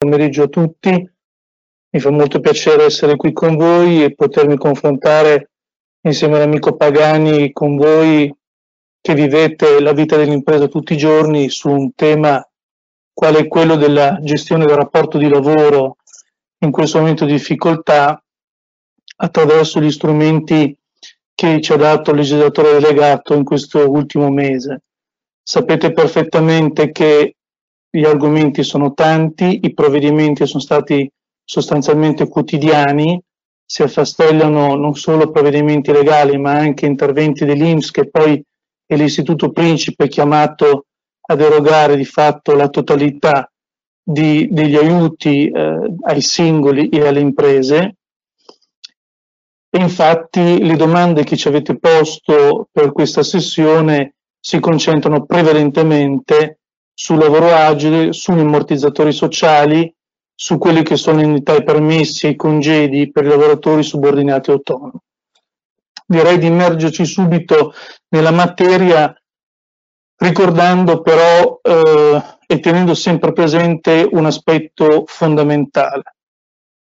pomeriggio a tutti. Mi fa molto piacere essere qui con voi e potermi confrontare insieme all'amico Pagani con voi che vivete la vita dell'impresa tutti i giorni su un tema quale quello della gestione del rapporto di lavoro in questo momento di difficoltà attraverso gli strumenti che ci ha dato il legislatore delegato in questo ultimo mese. Sapete perfettamente che gli argomenti sono tanti, i provvedimenti sono stati sostanzialmente quotidiani, si affastellano non solo provvedimenti legali ma anche interventi dell'Inps che poi è l'istituto principe chiamato ad erogare di fatto la totalità di, degli aiuti eh, ai singoli e alle imprese. E infatti le domande che ci avete posto per questa sessione si concentrano prevalentemente sul lavoro agile, sugli ammortizzatori sociali, su quelli che sono indennità e permessi e i congedi per i lavoratori subordinati autonomi. Direi di immergerci subito nella materia ricordando però eh, e tenendo sempre presente un aspetto fondamentale.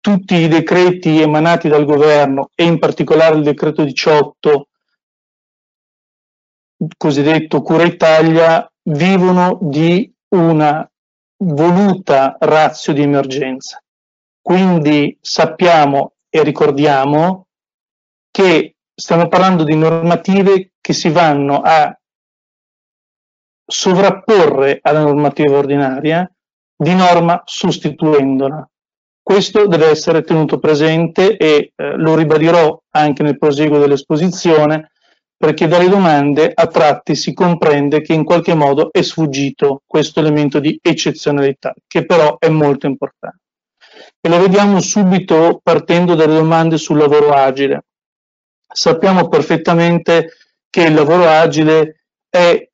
Tutti i decreti emanati dal governo e in particolare il decreto 18 cosiddetto Cura Italia vivono di una voluta razio di emergenza. Quindi sappiamo e ricordiamo che stiamo parlando di normative che si vanno a sovrapporre alla normativa ordinaria, di norma sostituendola. Questo deve essere tenuto presente e eh, lo ribadirò anche nel proseguo dell'esposizione, perché dalle domande a tratti si comprende che in qualche modo è sfuggito questo elemento di eccezionalità, che però è molto importante. E lo vediamo subito partendo dalle domande sul lavoro agile. Sappiamo perfettamente che il lavoro agile è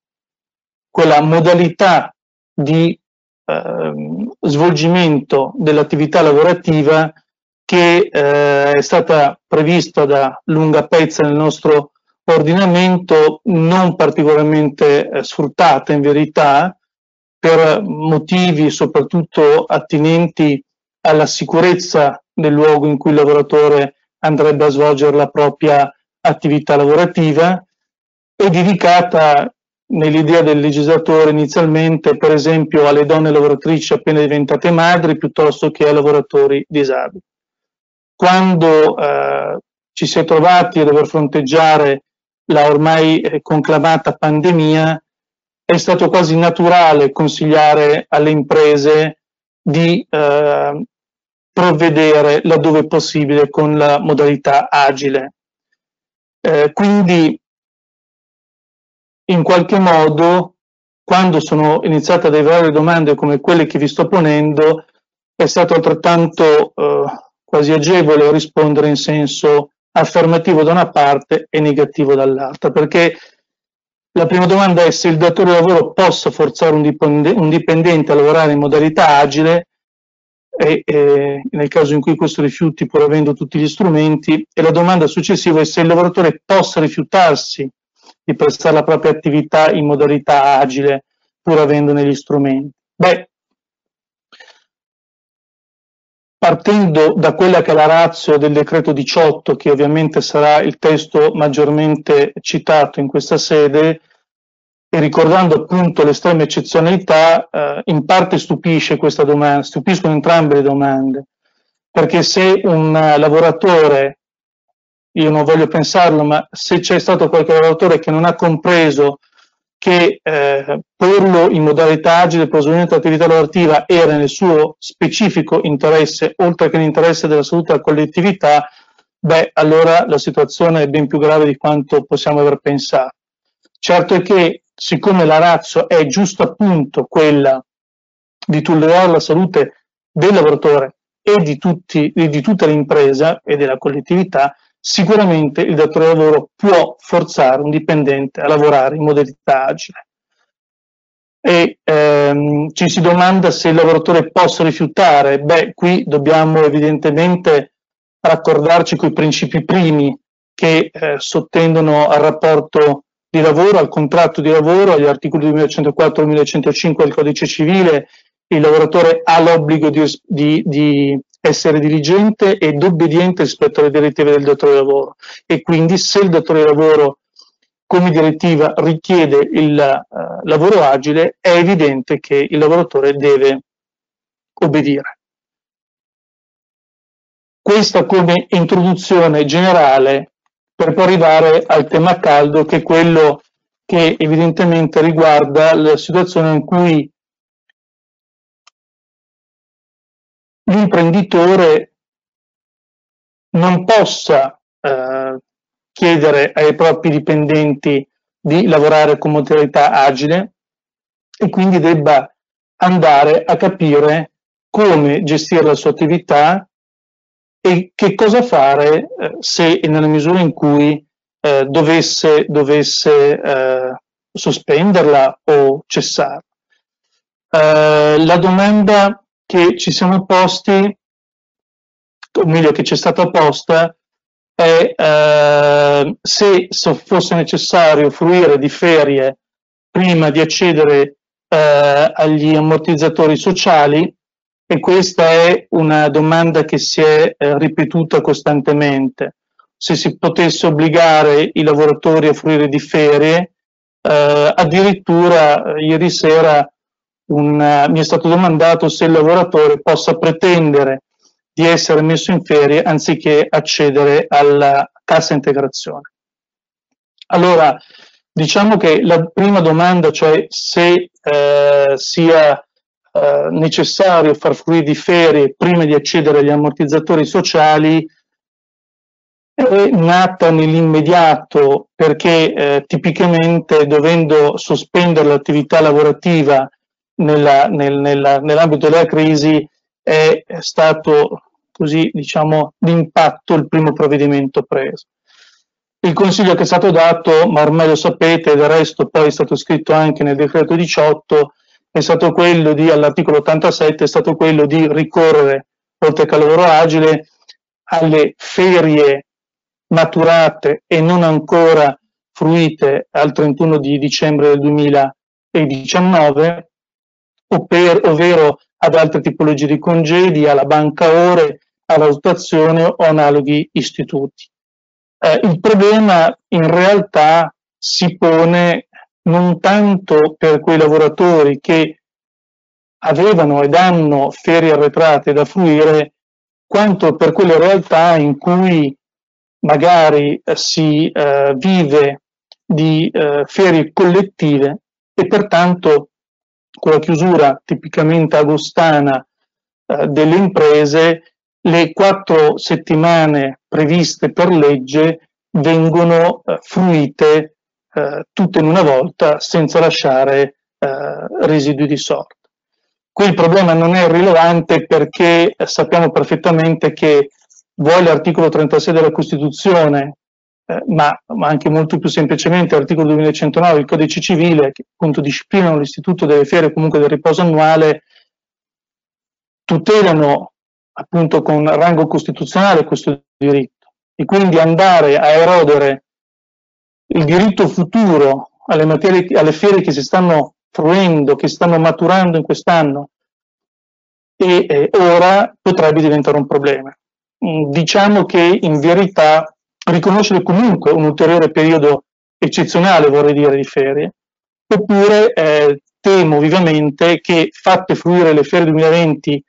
quella modalità di eh, svolgimento dell'attività lavorativa che eh, è stata prevista da lunga pezza nel nostro ordinamento, non particolarmente eh, sfruttata in verità, per motivi soprattutto attinenti alla sicurezza del luogo in cui il lavoratore andrebbe a svolgere la propria attività lavorativa, è dedicata nell'idea del legislatore inizialmente, per esempio, alle donne lavoratrici appena diventate madri piuttosto che ai lavoratori disabili. Quando eh, ci si è trovati a dover fronteggiare la ormai eh, conclamata pandemia, è stato quasi naturale consigliare alle imprese di eh, provvedere laddove possibile con la modalità agile. Eh, quindi in qualche modo, quando sono iniziate ad arrivare domande come quelle che vi sto ponendo, è stato altrettanto eh, quasi agevole rispondere in senso affermativo da una parte e negativo dall'altra, perché la prima domanda è se il datore di lavoro possa forzare un, dipende un dipendente a lavorare in modalità agile e, e, nel caso in cui questo rifiuti pur avendo tutti gli strumenti e la domanda successiva è se il lavoratore possa rifiutarsi di prestare la propria attività in modalità agile pur avendone gli strumenti. Beh, partendo da quella che è la razza del decreto 18, che ovviamente sarà il testo maggiormente citato in questa sede, e ricordando appunto l'estrema eccezionalità, eh, in parte stupisce questa domanda, stupiscono entrambe le domande, perché se un lavoratore io non voglio pensarlo, ma se c'è stato qualche lavoratore che non ha compreso che eh, porlo in modalità agile per svolgimento dell'attività lavorativa era nel suo specifico interesse, oltre che l'interesse della salute della collettività, beh, allora la situazione è ben più grave di quanto possiamo aver pensato. Certo è che, siccome la razza è giusto appunto quella di tutelare la salute del lavoratore e di, tutti, di tutta l'impresa e della collettività, sicuramente il datore di lavoro può forzare un dipendente a lavorare in modalità agile. E ehm, ci si domanda se il lavoratore possa rifiutare. Beh, qui dobbiamo evidentemente raccordarci con i principi primi che eh, sottendono al rapporto di lavoro, al contratto di lavoro, agli articoli 2104 e 2105 del codice civile il lavoratore ha l'obbligo di, di, di essere diligente ed obbediente rispetto alle direttive del datore di lavoro e quindi se il datore di lavoro come direttiva richiede il uh, lavoro agile è evidente che il lavoratore deve obbedire. Questa come introduzione generale per poi arrivare al tema caldo che è quello che evidentemente riguarda la situazione in cui l'imprenditore non possa eh, chiedere ai propri dipendenti di lavorare con modalità agile e quindi debba andare a capire come gestire la sua attività e che cosa fare eh, se e nella misura in cui eh, dovesse, dovesse eh, sospenderla o cessare. Eh, la domanda che ci siamo posti, o meglio che ci è stata posta, è eh, se fosse necessario fruire di ferie prima di accedere eh, agli ammortizzatori sociali e questa è una domanda che si è eh, ripetuta costantemente. Se si potesse obbligare i lavoratori a fruire di ferie, eh, addirittura eh, ieri sera un, mi è stato domandato se il lavoratore possa pretendere di essere messo in ferie anziché accedere alla cassa integrazione. Allora, diciamo che la prima domanda, cioè se eh, sia eh, necessario far fruire di ferie prima di accedere agli ammortizzatori sociali, è nata nell'immediato perché eh, tipicamente dovendo sospendere l'attività lavorativa nella, nel, nella, nell'ambito della crisi è stato così diciamo d'impatto il primo provvedimento preso. Il consiglio che è stato dato, ma ormai lo sapete, del resto poi è stato scritto anche nel decreto 18, è stato quello di, all'articolo 87, è stato quello di ricorrere, oltre che al lavoro agile, alle ferie maturate e non ancora fruite al 31 di dicembre del 2019 ovvero ad altre tipologie di congedi, alla banca ore, alla rotazione o analoghi istituti. Eh, il problema in realtà si pone non tanto per quei lavoratori che avevano ed hanno ferie arretrate da fruire, quanto per quelle realtà in cui magari eh, si eh, vive di eh, ferie collettive e pertanto con la chiusura tipicamente agostana eh, delle imprese, le quattro settimane previste per legge vengono eh, fruite eh, tutte in una volta senza lasciare eh, residui di sorta. Qui il problema non è rilevante perché sappiamo perfettamente che vuoi l'articolo 36 della Costituzione eh, ma, ma, anche molto più semplicemente l'articolo 2109 del codice civile che appunto disciplinano l'istituto delle ferie o comunque del riposo annuale tutelano appunto con rango costituzionale questo diritto e quindi andare a erodere il diritto futuro alle, materie, alle ferie che si stanno fruendo, che stanno maturando in quest'anno e eh, ora potrebbe diventare un problema. Mm, diciamo che in verità riconoscere comunque un ulteriore periodo eccezionale, vorrei dire, di ferie, oppure eh, temo vivamente che fatte fruire le ferie 2020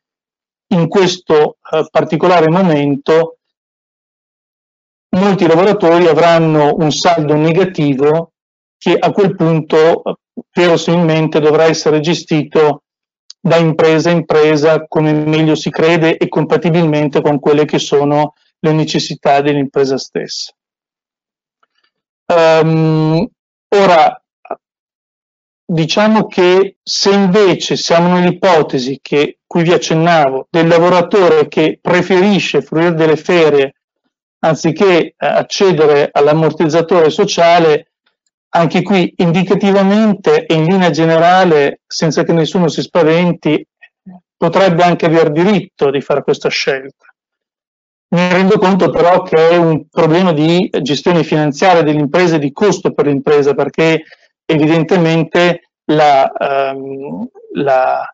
in questo eh, particolare momento, molti lavoratori avranno un saldo negativo che a quel punto eh, verosimilmente dovrà essere gestito da impresa a impresa come meglio si crede e compatibilmente con quelle che sono le necessità dell'impresa stessa. Um, ora, diciamo che se invece siamo nell'ipotesi che qui vi accennavo del lavoratore che preferisce fruire delle ferie anziché eh, accedere all'ammortizzatore sociale, anche qui indicativamente e in linea generale, senza che nessuno si spaventi, potrebbe anche aver diritto di fare questa scelta. Mi rendo conto però che è un problema di gestione finanziaria dell'impresa e di costo per l'impresa perché evidentemente la, um, la,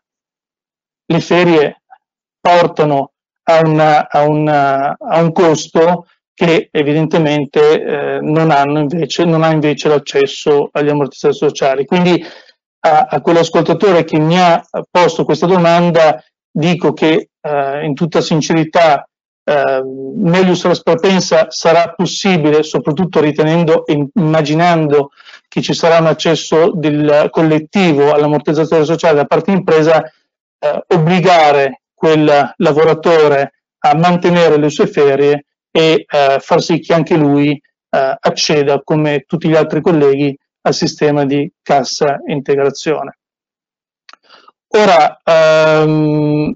le ferie portano a, una, a, una, a un costo che evidentemente eh, non, hanno invece, non ha invece l'accesso agli ammortizzatori sociali. Quindi a, a quell'ascoltatore che mi ha posto questa domanda dico che eh, in tutta sincerità eh, Melius Res Propensa sarà possibile, soprattutto ritenendo e immaginando che ci sarà un accesso del collettivo all'ammortizzatore sociale da parte dell'impresa, eh, obbligare quel lavoratore a mantenere le sue ferie e eh, far sì che anche lui eh, acceda, come tutti gli altri colleghi, al sistema di cassa integrazione. Ora, ehm,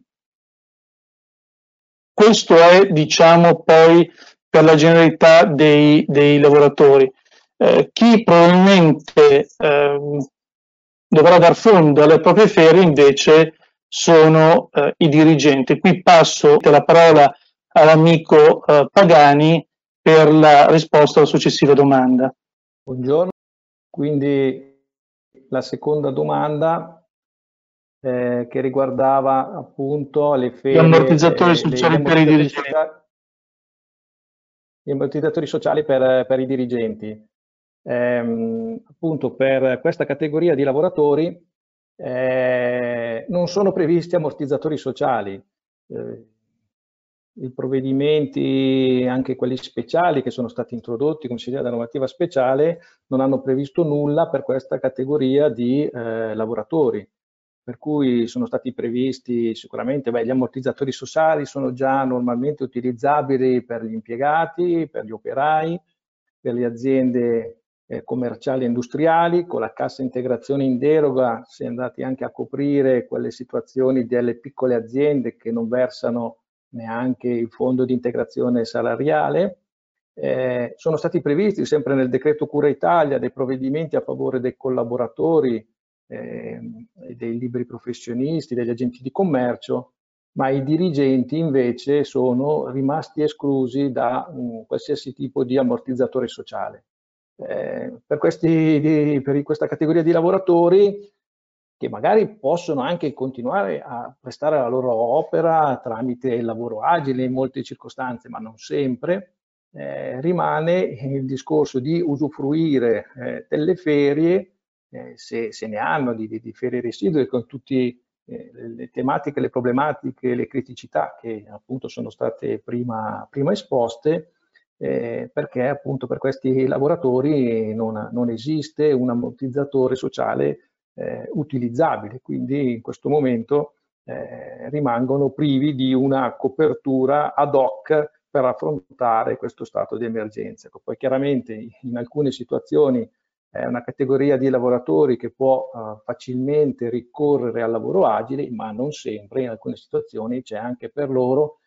questo è, diciamo, poi per la generalità dei, dei lavoratori. Eh, chi probabilmente eh, dovrà dar fondo alle proprie ferie invece sono eh, i dirigenti. Qui passo la parola all'amico eh, Pagani per la risposta alla successiva domanda. Buongiorno, quindi la seconda domanda eh, che riguardava appunto le ferie... Gli ammortizzatori sociali le, per i dirigenti. Gli ammortizzatori sociali per, per i dirigenti. Eh, appunto per questa categoria di lavoratori eh, non sono previsti ammortizzatori sociali. Eh, I provvedimenti, anche quelli speciali che sono stati introdotti come si dice da normativa speciale, non hanno previsto nulla per questa categoria di eh, lavoratori per cui sono stati previsti sicuramente, beh, gli ammortizzatori sociali sono già normalmente utilizzabili per gli impiegati, per gli operai, per le aziende eh, commerciali e industriali, con la cassa integrazione in deroga si è andati anche a coprire quelle situazioni delle piccole aziende che non versano neanche il fondo di integrazione salariale. Eh, sono stati previsti sempre nel decreto Cura Italia dei provvedimenti a favore dei collaboratori eh, dei liberi professionisti, degli agenti di commercio, ma i dirigenti invece sono rimasti esclusi da um, qualsiasi tipo di ammortizzatore sociale. Eh, per, questi, di, per questa categoria di lavoratori che magari possono anche continuare a prestare la loro opera tramite il lavoro agile in molte circostanze, ma non sempre, eh, rimane il discorso di usufruire eh, delle ferie eh, se, se, ne hanno di, di ferie residue con tutte eh, le tematiche, le problematiche, le criticità che appunto sono state prima, prima esposte, eh, perché appunto per questi lavoratori non, non esiste un ammortizzatore sociale eh, utilizzabile, quindi in questo momento eh, rimangono privi di una copertura ad hoc per affrontare questo stato di emergenza. Poi chiaramente in alcune situazioni è una categoria di lavoratori che può uh, facilmente ricorrere al lavoro agile, ma non sempre, in alcune situazioni c'è anche per loro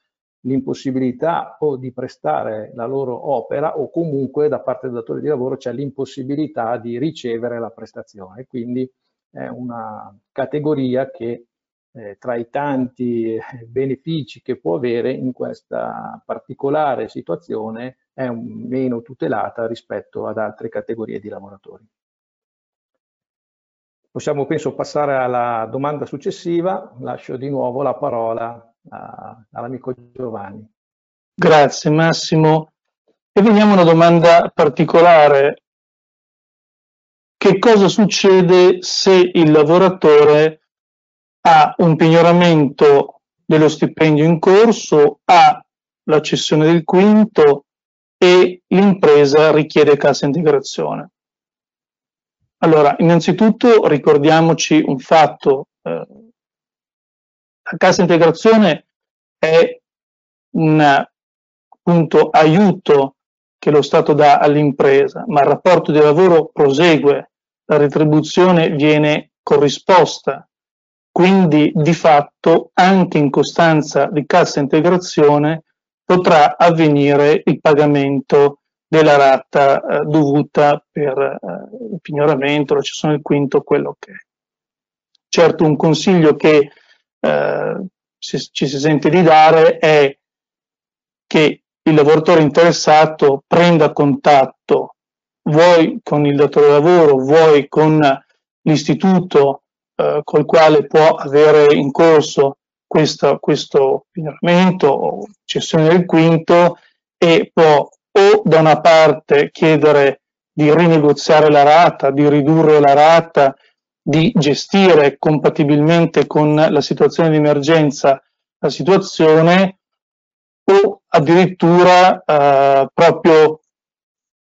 l'impossibilità o di prestare la loro opera o comunque da parte del datore di lavoro c'è l'impossibilità di ricevere la prestazione. Quindi è una categoria che eh, tra i tanti eh, benefici che può avere in questa particolare situazione è meno tutelata rispetto ad altre categorie di lavoratori. Possiamo, penso, passare alla domanda successiva. Lascio di nuovo la parola all'amico Giovanni. Grazie Massimo. E veniamo a una domanda particolare. Che cosa succede se il lavoratore ha un pignoramento dello stipendio in corso, ha la cessione del quinto e l'impresa richiede cassa integrazione. Allora, innanzitutto ricordiamoci un fatto, eh, la cassa integrazione è un appunto, aiuto che lo Stato dà all'impresa, ma il rapporto di lavoro prosegue, la retribuzione viene corrisposta quindi di fatto anche in costanza di cassa integrazione potrà avvenire il pagamento della rata eh, dovuta per eh, il pignoramento, la cessione del quinto, quello che è. Certo un consiglio che eh, si, ci si sente di dare è che il lavoratore interessato prenda contatto vuoi con il datore di lavoro, vuoi con l'istituto eh, col quale può avere in corso questo, questo pignoramento o cessione del quinto e può o da una parte chiedere di rinegoziare la rata, di ridurre la rata, di gestire compatibilmente con la situazione di emergenza la situazione o addirittura eh, proprio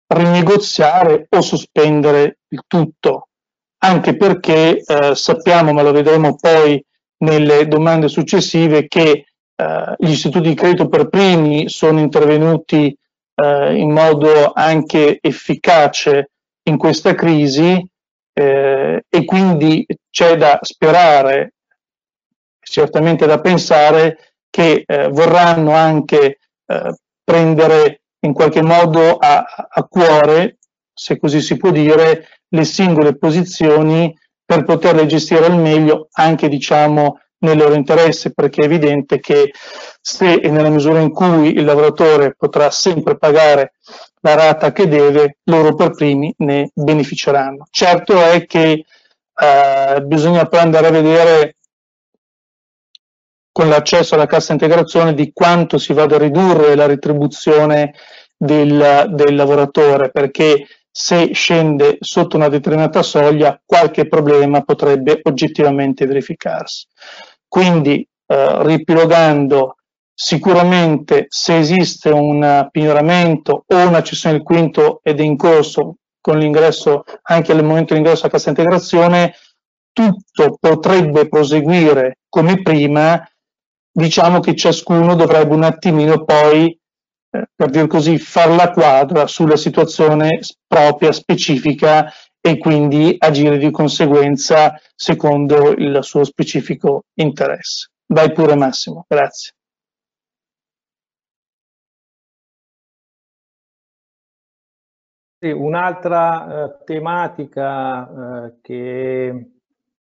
rinegoziare o sospendere il tutto, anche perché eh, sappiamo, ma lo vedremo poi nelle domande successive, che eh, gli istituti di credito per primi sono intervenuti eh, in modo anche efficace in questa crisi eh, e quindi c'è da sperare, certamente da pensare, che eh, vorranno anche eh, prendere in qualche modo a, a cuore, se così si può dire, le singole posizioni per poterle gestire al meglio anche diciamo nel loro interesse perché è evidente che se e nella misura in cui il lavoratore potrà sempre pagare la rata che deve, loro per primi ne beneficeranno. Certo è che eh, bisogna poi andare a vedere con l'accesso alla cassa integrazione di quanto si vada a ridurre la retribuzione del, del lavoratore, perché se scende sotto una determinata soglia qualche problema potrebbe oggettivamente verificarsi. Quindi eh, ripilogando sicuramente se esiste un pignoramento o una cessione del quinto ed è in corso con l'ingresso anche al momento dell'ingresso a cassa integrazione tutto potrebbe proseguire come prima diciamo che ciascuno dovrebbe un attimino poi per dir così far la quadra sulla situazione propria specifica e quindi agire di conseguenza secondo il suo specifico interesse. Vai pure Massimo, grazie. Un'altra eh, tematica eh, che,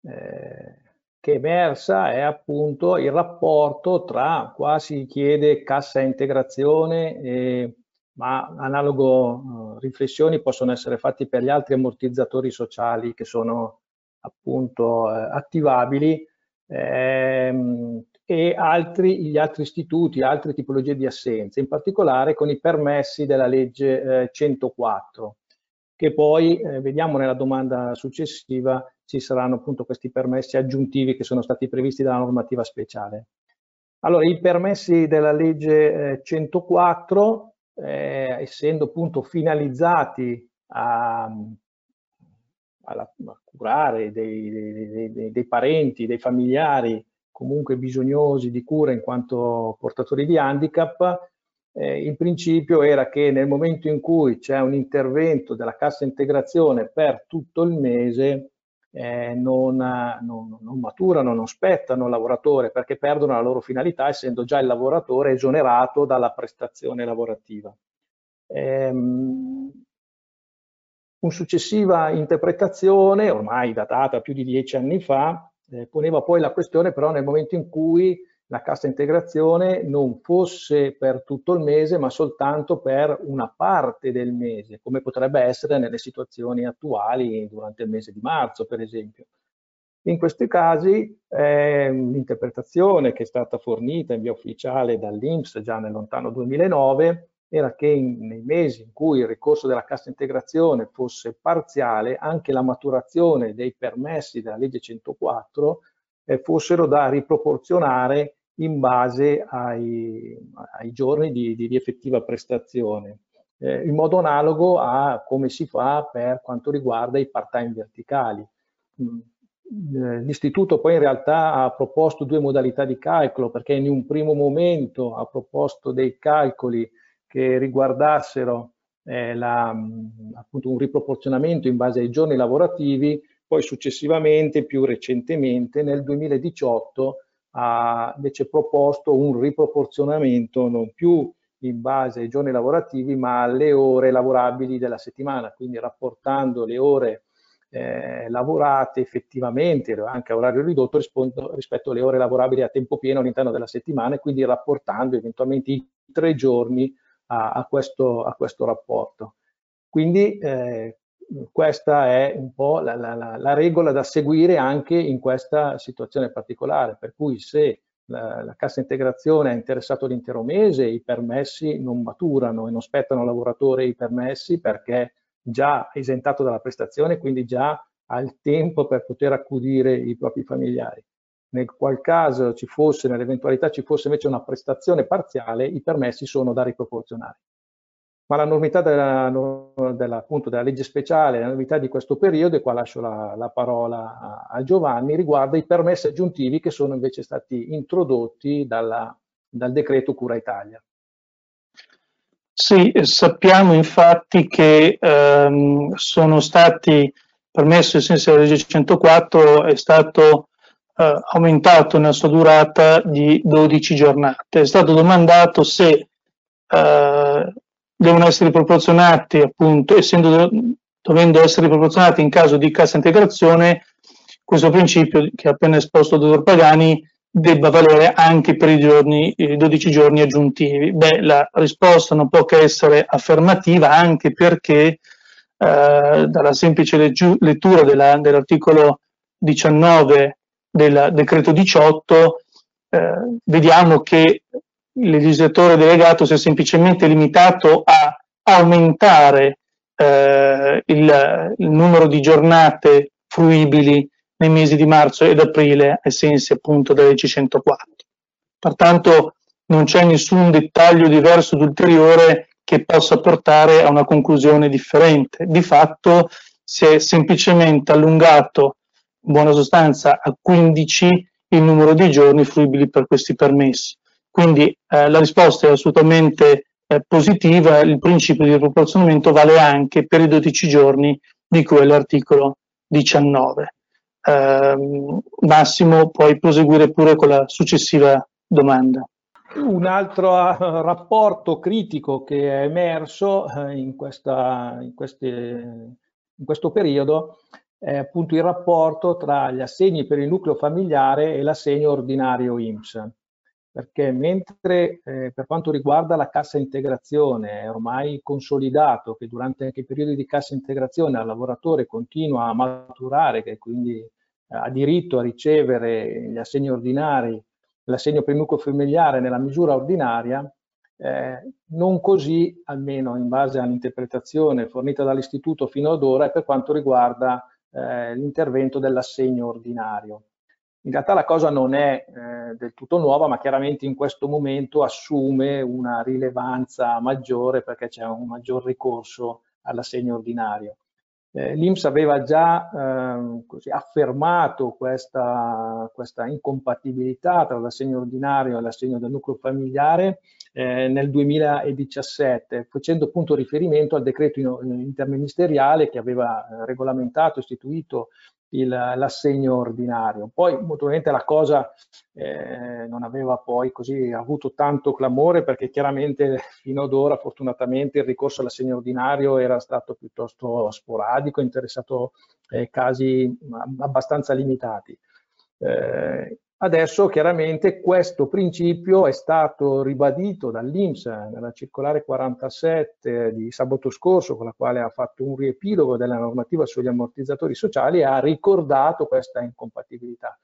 eh, che, è emersa è appunto il rapporto tra, qua si chiede cassa integrazione e ma analogo uh, riflessioni possono essere fatte per gli altri ammortizzatori sociali che sono appunto eh, attivabili ehm, e altri, gli altri istituti, altre tipologie di assenze, in particolare con i permessi della legge eh, 104, che poi eh, vediamo nella domanda successiva ci saranno appunto questi permessi aggiuntivi che sono stati previsti dalla normativa speciale. Allora, i permessi della legge 104 eh, essendo appunto finalizzati a, a, a curare dei, dei, dei, dei, parenti, dei familiari comunque bisognosi di cura in quanto portatori di handicap, eh, il principio era che nel momento in cui c'è un intervento della cassa integrazione per tutto il mese, eh, non, non, non, maturano, non spettano il lavoratore perché perdono la loro finalità essendo già il lavoratore esonerato dalla prestazione lavorativa. Ehm, una successiva interpretazione, ormai datata più di dieci anni fa, eh, poneva poi la questione però nel momento in cui la cassa integrazione non fosse per tutto il mese ma soltanto per una parte del mese, come potrebbe essere nelle situazioni attuali durante il mese di marzo per esempio. In questi casi eh, l'interpretazione che è stata fornita in via ufficiale dall'Inps già nel lontano 2009 era che in, nei mesi in cui il ricorso della cassa integrazione fosse parziale, anche la maturazione dei permessi della legge 104 eh, fossero da riproporzionare in base ai, ai giorni di, di, effettiva prestazione, eh, in modo analogo a come si fa per quanto riguarda i part-time verticali. Mm, eh, l'istituto poi in realtà ha proposto due modalità di calcolo perché in un primo momento ha proposto dei calcoli che riguardassero eh, la, appunto un riproporzionamento in base ai giorni lavorativi, poi successivamente, più recentemente, nel 2018 ha invece proposto un riproporzionamento non più in base ai giorni lavorativi ma alle ore lavorabili della settimana, quindi rapportando le ore eh, lavorate effettivamente anche a orario ridotto rispetto alle ore lavorabili a tempo pieno all'interno della settimana e quindi rapportando eventualmente i tre giorni a, a, questo, a questo, rapporto. Quindi eh, questa è un po' la, la, la, regola da seguire anche in questa situazione particolare, per cui se la, la cassa integrazione è interessato l'intero mese, i permessi non maturano e non spettano al lavoratore i permessi perché già esentato dalla prestazione, quindi già ha il tempo per poter accudire i propri familiari. Nel qual caso ci fosse, nell'eventualità ci fosse invece una prestazione parziale, i permessi sono da riproporzionare. Ma la novità della, della, appunto, della legge speciale, la novità di questo periodo, e qua lascio la, la parola a, a, Giovanni, riguarda i permessi aggiuntivi che sono invece stati introdotti dalla, dal decreto Cura Italia. Sì, sappiamo infatti che ehm, sono stati permessi, ai sensi della legge 104, è stato eh, aumentato nella sua durata di 12 giornate. È stato domandato se eh, devono essere proporzionati, appunto, essendo dovendo essere proporzionati in caso di cassa integrazione, questo principio che ha appena esposto il dottor Pagani debba valere anche per i, giorni, i 12 giorni aggiuntivi. Beh, la risposta non può che essere affermativa anche perché eh, dalla semplice lettura dell'articolo 19 del decreto 18 eh, vediamo che il legislatore delegato si è semplicemente limitato a aumentare eh, il, il, numero di giornate fruibili nei mesi di marzo ed aprile ai sensi appunto della legge 104. Pertanto non c'è nessun dettaglio diverso ed ulteriore che possa portare a una conclusione differente. Di fatto si è semplicemente allungato in buona sostanza a 15 il numero di giorni fruibili per questi permessi. Quindi eh, la risposta è assolutamente eh, positiva, il principio di proporzionamento vale anche per i 12 giorni di cui è l'articolo 19. Eh, Massimo, puoi proseguire pure con la successiva domanda. Un altro eh, rapporto critico che è emerso eh, in, questa, in, queste, in questo periodo è appunto il rapporto tra gli assegni per il nucleo familiare e l'assegno ordinario IMSS perché mentre eh, per quanto riguarda la cassa integrazione è ormai consolidato che durante anche i periodi di cassa integrazione il lavoratore continua a maturare, che quindi eh, ha diritto a ricevere gli assegni ordinari, l'assegno nucleo familiare nella misura ordinaria, eh, non così, almeno in base all'interpretazione fornita dall'istituto fino ad ora, per quanto riguarda eh, l'intervento dell'assegno ordinario. In realtà la cosa non è eh, del tutto nuova, ma chiaramente in questo momento assume una rilevanza maggiore perché c'è un maggior ricorso all'assegno ordinario. Eh, L'IMS aveva già eh, così, affermato questa, questa, incompatibilità tra l'assegno ordinario e l'assegno del nucleo familiare eh, nel 2017, facendo appunto riferimento al decreto interministeriale che aveva eh, regolamentato, istituito l'assegno ordinario. Poi naturalmente la cosa eh, non aveva poi così avuto tanto clamore perché chiaramente fino ad ora fortunatamente il ricorso all'assegno ordinario era stato piuttosto sporadico, interessato eh, casi abbastanza limitati. Eh, Adesso chiaramente questo principio è stato ribadito dall'Inps nella circolare 47 di sabato scorso con la quale ha fatto un riepilogo della normativa sugli ammortizzatori sociali e ha ricordato questa incompatibilità.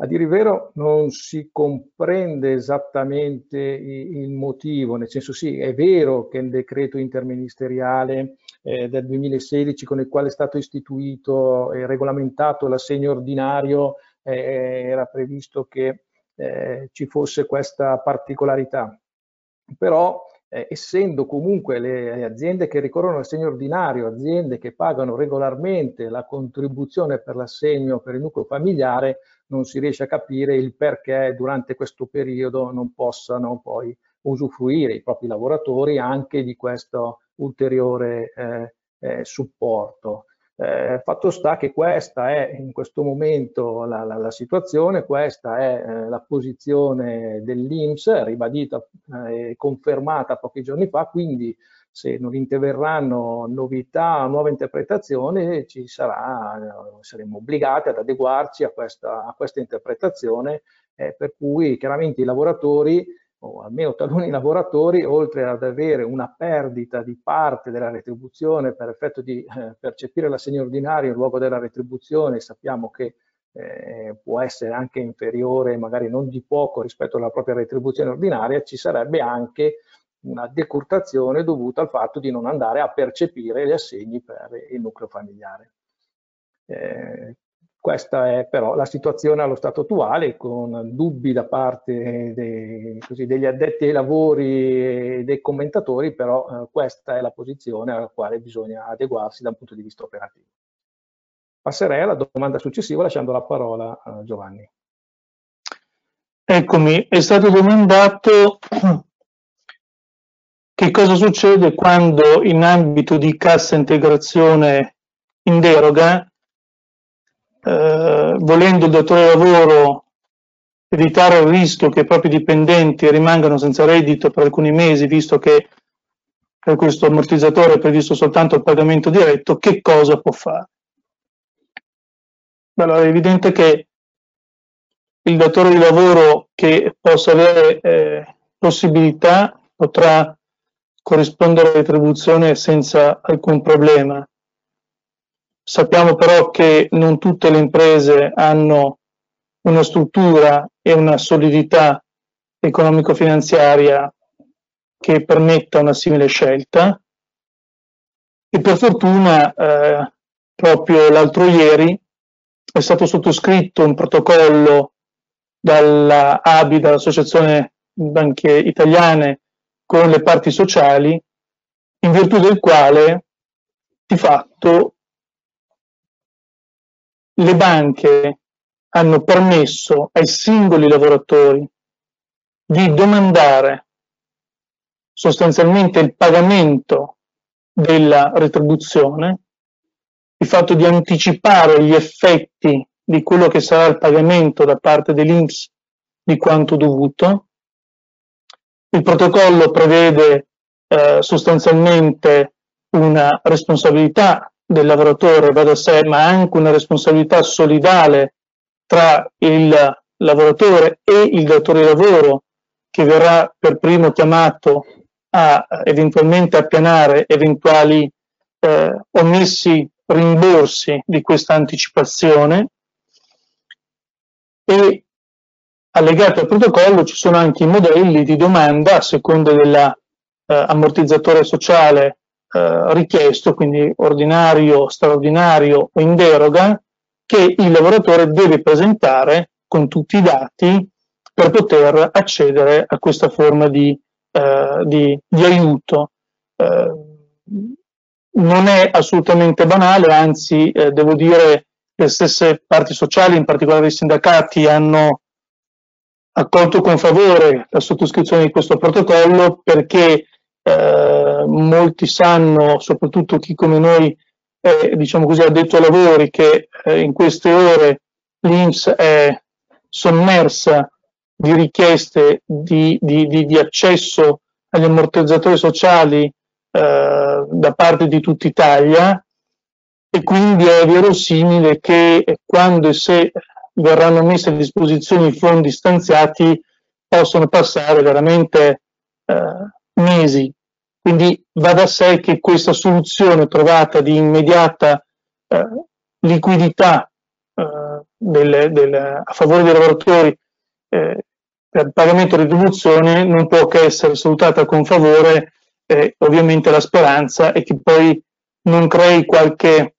A dire il vero non si comprende esattamente il motivo, nel senso sì, è vero che il decreto interministeriale eh, del 2016 con il quale è stato istituito e regolamentato l'assegno ordinario eh, era previsto che eh, ci fosse questa particolarità. Però eh, essendo comunque le aziende che ricorrono all'assegno ordinario, aziende che pagano regolarmente la contribuzione per l'assegno per il nucleo familiare, non si riesce a capire il perché durante questo periodo non possano poi usufruire i propri lavoratori anche di questo ulteriore eh, eh, supporto. Eh, fatto sta che questa è in questo momento la, la, la situazione, questa è eh, la posizione dell'Inps ribadita eh, e confermata pochi giorni fa, quindi se non interverranno novità, nuove interpretazioni, ci sarà, saremo obbligati ad adeguarci a questa, a questa interpretazione, eh, per cui chiaramente i lavoratori o almeno taluni lavoratori, oltre ad avere una perdita di parte della retribuzione per effetto di eh, percepire l'assegno ordinario in luogo della retribuzione, sappiamo che eh, può essere anche inferiore, magari non di poco rispetto alla propria retribuzione ordinaria, ci sarebbe anche una decurtazione dovuta al fatto di non andare a percepire gli assegni per il nucleo familiare. Eh, questa è però la situazione allo stato attuale con dubbi da parte dei, così, degli addetti ai lavori e dei commentatori, però eh, questa è la posizione alla quale bisogna adeguarsi da un punto di vista operativo. Passerei alla domanda successiva lasciando la parola a Giovanni. Eccomi, è stato domandato che cosa succede quando in ambito di cassa integrazione in deroga, eh, volendo il datore di lavoro evitare il rischio che i propri dipendenti rimangano senza reddito per alcuni mesi, visto che per questo ammortizzatore è previsto soltanto il pagamento diretto, che cosa può fare? Allora, è evidente che il datore di lavoro che possa avere eh, possibilità potrà corrispondere alla retribuzione senza alcun problema. Sappiamo però che non tutte le imprese hanno una struttura e una solidità economico-finanziaria che permetta una simile scelta. E per fortuna eh, proprio l'altro ieri è stato sottoscritto un protocollo dalla ABI, dall'Associazione Banche Italiane, con le parti sociali, in virtù del quale di fatto le banche hanno permesso ai singoli lavoratori di domandare sostanzialmente il pagamento della retribuzione il fatto di anticipare gli effetti di quello che sarà il pagamento da parte dell'Inps di quanto dovuto. Il protocollo prevede eh, sostanzialmente una responsabilità del lavoratore, va da sé, ma anche una responsabilità solidale tra il lavoratore e il datore di lavoro che verrà per primo chiamato a eventualmente appianare eventuali eh, omessi rimborsi di questa anticipazione. E allegato al protocollo ci sono anche i modelli di domanda a seconda dell'ammortizzatore eh, sociale eh, richiesto, quindi ordinario, straordinario o in deroga, che il lavoratore deve presentare con tutti i dati per poter accedere a questa forma di, eh, di, di aiuto. Eh, non è assolutamente banale, anzi eh, devo dire le stesse parti sociali, in particolare i sindacati, hanno accolto con favore la sottoscrizione di questo protocollo perché eh, molti sanno, soprattutto chi come noi è diciamo così, addetto ai lavori, che eh, in queste ore l'Inps è sommersa di richieste di, di, di, di accesso agli ammortizzatori sociali eh, da parte di tutta Italia. E quindi è verosimile che quando e se verranno messi a disposizione i fondi stanziati possono passare veramente eh, mesi. Quindi va da sé che questa soluzione trovata di immediata eh, liquidità eh, del, del, a favore dei lavoratori eh, per pagamento e retribuzione non può che essere salutata con favore ovviamente la speranza è che poi non crei qualche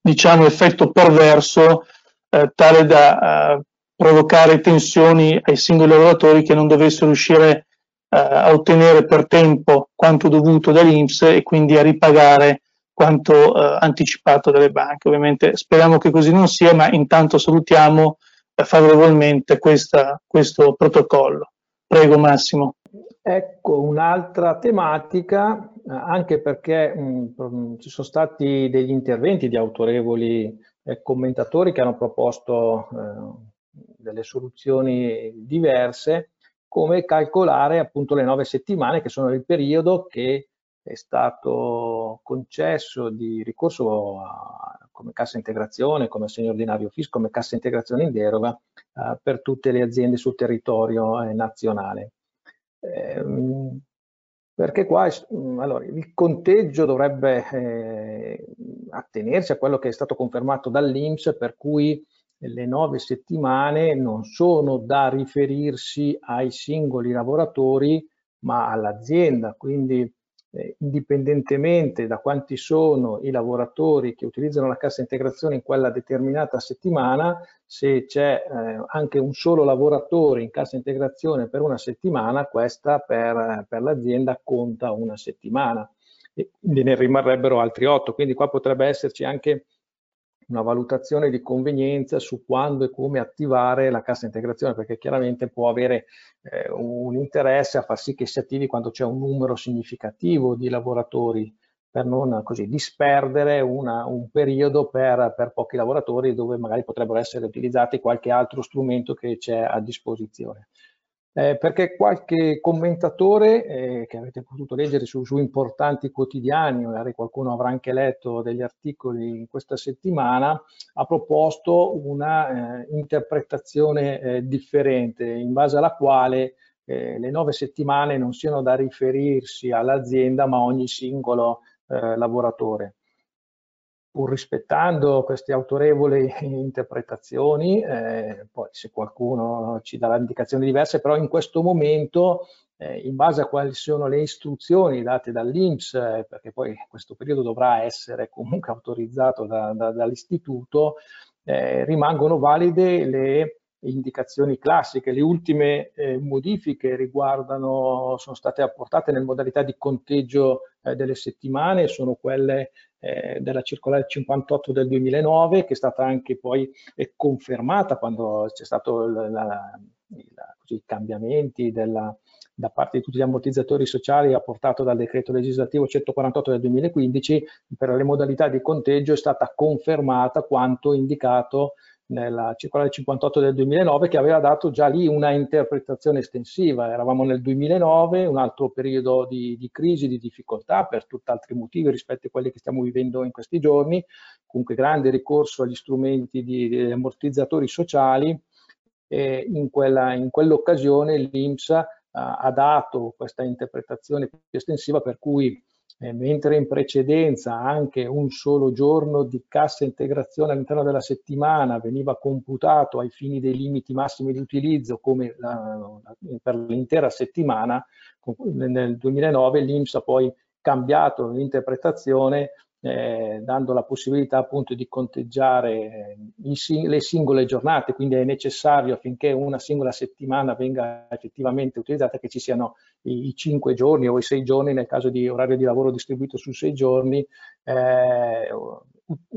diciamo effetto perverso eh, tale da eh, provocare tensioni ai singoli lavoratori che non dovessero riuscire eh, a ottenere per tempo quanto dovuto dall'Inps e quindi a ripagare quanto eh, anticipato dalle banche. Ovviamente speriamo che così non sia, ma intanto salutiamo eh, favorevolmente questa, questo protocollo. Prego Massimo. Ecco, un'altra tematica, eh, anche perché mh, mm, ci sono stati degli interventi di autorevoli eh, commentatori che hanno proposto eh, delle soluzioni diverse, come calcolare appunto le nove settimane, che sono il periodo che è stato concesso di ricorso a, come cassa integrazione, come assegno ordinario fisco, come cassa integrazione in deroga eh, per tutte le aziende sul territorio eh, nazionale. Ehm, perché qua mm, allora, il conteggio dovrebbe eh, attenersi a quello che è stato confermato dall'Inps, per cui le nove settimane non sono da riferirsi ai singoli lavoratori ma all'azienda, quindi eh, indipendentemente da quanti sono i lavoratori che utilizzano la cassa integrazione in quella determinata settimana, se c'è eh, anche un solo lavoratore in cassa integrazione per una settimana, questa per, per l'azienda conta una settimana. E ne rimarrebbero altri otto, quindi qua potrebbe esserci anche una valutazione di convenienza su quando e come attivare la cassa integrazione, perché chiaramente può avere eh, un interesse a far sì che si attivi quando c'è un numero significativo di lavoratori, per non così disperdere una, un periodo per, per pochi lavoratori dove magari potrebbero essere utilizzati qualche altro strumento che c'è a disposizione eh, perché qualche commentatore eh, che avete potuto leggere su, su, importanti quotidiani, magari qualcuno avrà anche letto degli articoli in questa settimana, ha proposto una eh, interpretazione eh, differente in base alla quale eh, le nove settimane non siano da riferirsi all'azienda ma a ogni singolo eh, lavoratore pur rispettando queste autorevoli interpretazioni, eh, poi se qualcuno ci darà indicazioni diverse, però in questo momento, eh, in base a quali sono le istruzioni date dall'Inps, eh, perché poi questo periodo dovrà essere comunque autorizzato da, da, dall'istituto, eh, rimangono valide le indicazioni classiche. Le ultime eh, modifiche riguardano, sono state apportate nelle modalità di conteggio eh, delle settimane, sono quelle eh, della circolare 58 del 2009 che è stata anche poi eh, confermata quando c'è stato la, la, la, così, i cambiamenti della, da parte di tutti gli ammortizzatori sociali apportato dal decreto legislativo 148 del 2015 per le modalità di conteggio è stata confermata quanto indicato nella circolare 58 del 2009 che aveva dato già lì una interpretazione estensiva. Eravamo nel 2009, un altro periodo di, di crisi, di difficoltà per tutt'altri motivi rispetto a quelli che stiamo vivendo in questi giorni, comunque grande ricorso agli strumenti di, di ammortizzatori sociali e in, quella, in quell'occasione l'INPS ha, ha dato questa interpretazione più estensiva per cui eh, mentre in precedenza anche un solo giorno di cassa integrazione all'interno della settimana veniva computato ai fini dei limiti massimi di utilizzo come la, per l'intera settimana, nel 2009 l'Inps ha poi cambiato l'interpretazione eh, dando la possibilità appunto di conteggiare i, le singole giornate, quindi è necessario affinché una singola settimana venga effettivamente utilizzata che ci siano i, i cinque giorni o i sei giorni nel caso di orario di lavoro distribuito su sei giorni eh,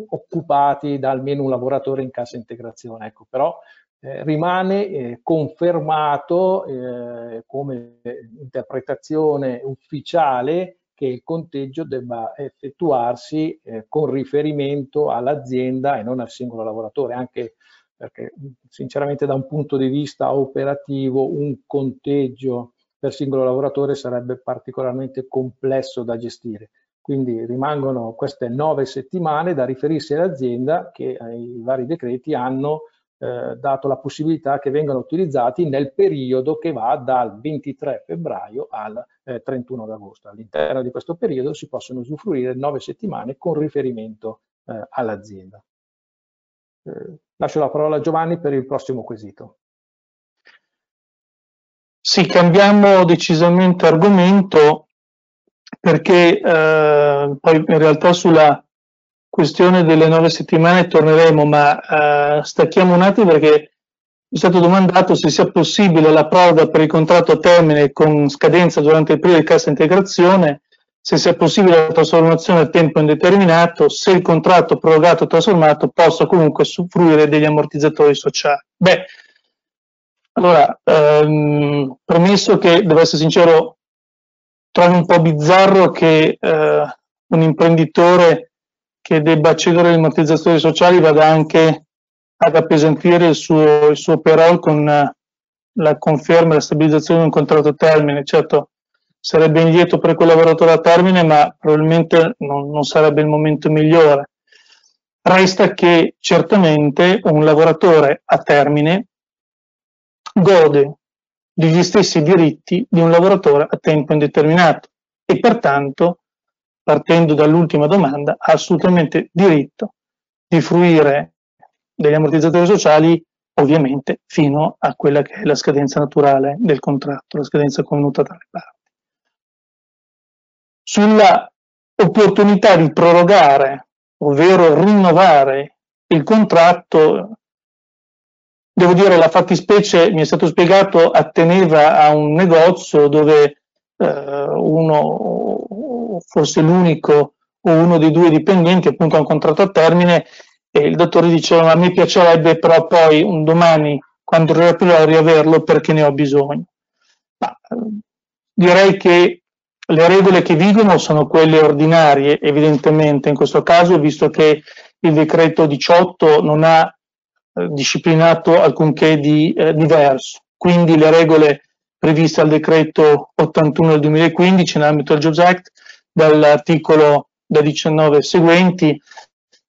occupati da almeno un lavoratore in cassa integrazione. Ecco, però eh, rimane eh, confermato eh, come interpretazione ufficiale che il conteggio debba effettuarsi eh, con riferimento all'azienda e non al singolo lavoratore, anche perché sinceramente da un punto di vista operativo un conteggio per singolo lavoratore sarebbe particolarmente complesso da gestire. Quindi rimangono queste nove settimane da riferirsi all'azienda che i vari decreti hanno eh, dato la possibilità che vengano utilizzati nel periodo che va dal 23 febbraio al eh, 31 agosto. All'interno di questo periodo si possono usufruire nove settimane con riferimento eh, all'azienda. Eh, lascio la parola a Giovanni per il prossimo quesito. Sì, cambiamo decisamente argomento perché eh, poi in realtà sulla questione delle nove settimane torneremo, ma uh, stacchiamo un attimo perché è stato domandato se sia possibile la proroga per il contratto a termine con scadenza durante il periodo di cassa integrazione, se sia possibile la trasformazione a tempo indeterminato, se il contratto prorogato o trasformato possa comunque soffrire degli ammortizzatori sociali. Beh, allora, ehm, premesso che, devo essere sincero, trovo un po' bizzarro che eh, un imprenditore che debba accedere agli ammortizzatori sociali vada anche ad appesantire il suo, il suo payroll con eh, la conferma e la stabilizzazione di un contratto a termine. Certo, sarebbe indietro per quel lavoratore a termine, ma probabilmente non, non sarebbe il momento migliore. Resta che certamente un lavoratore a termine gode degli stessi diritti di un lavoratore a tempo indeterminato e pertanto partendo dall'ultima domanda, ha assolutamente diritto di fruire degli ammortizzatori sociali ovviamente fino a quella che è la scadenza naturale del contratto, la scadenza convenuta tra le parti. Sulla opportunità di prorogare, ovvero rinnovare il contratto, devo dire la fattispecie, mi è stato spiegato, atteneva a un negozio dove eh, uno, forse l'unico o uno dei due dipendenti appunto ha un contratto a termine e il dottore diceva a me piacerebbe però poi un domani quando riaprirò riaverlo perché ne ho bisogno. Ma, eh, direi che le regole che vigono sono quelle ordinarie, evidentemente in questo caso, visto che il decreto 18 non ha eh, disciplinato alcunché di eh, diverso. Quindi le regole previste al decreto 81 del 2015 nell'ambito del Jobs Act, dall'articolo da 19 seguenti,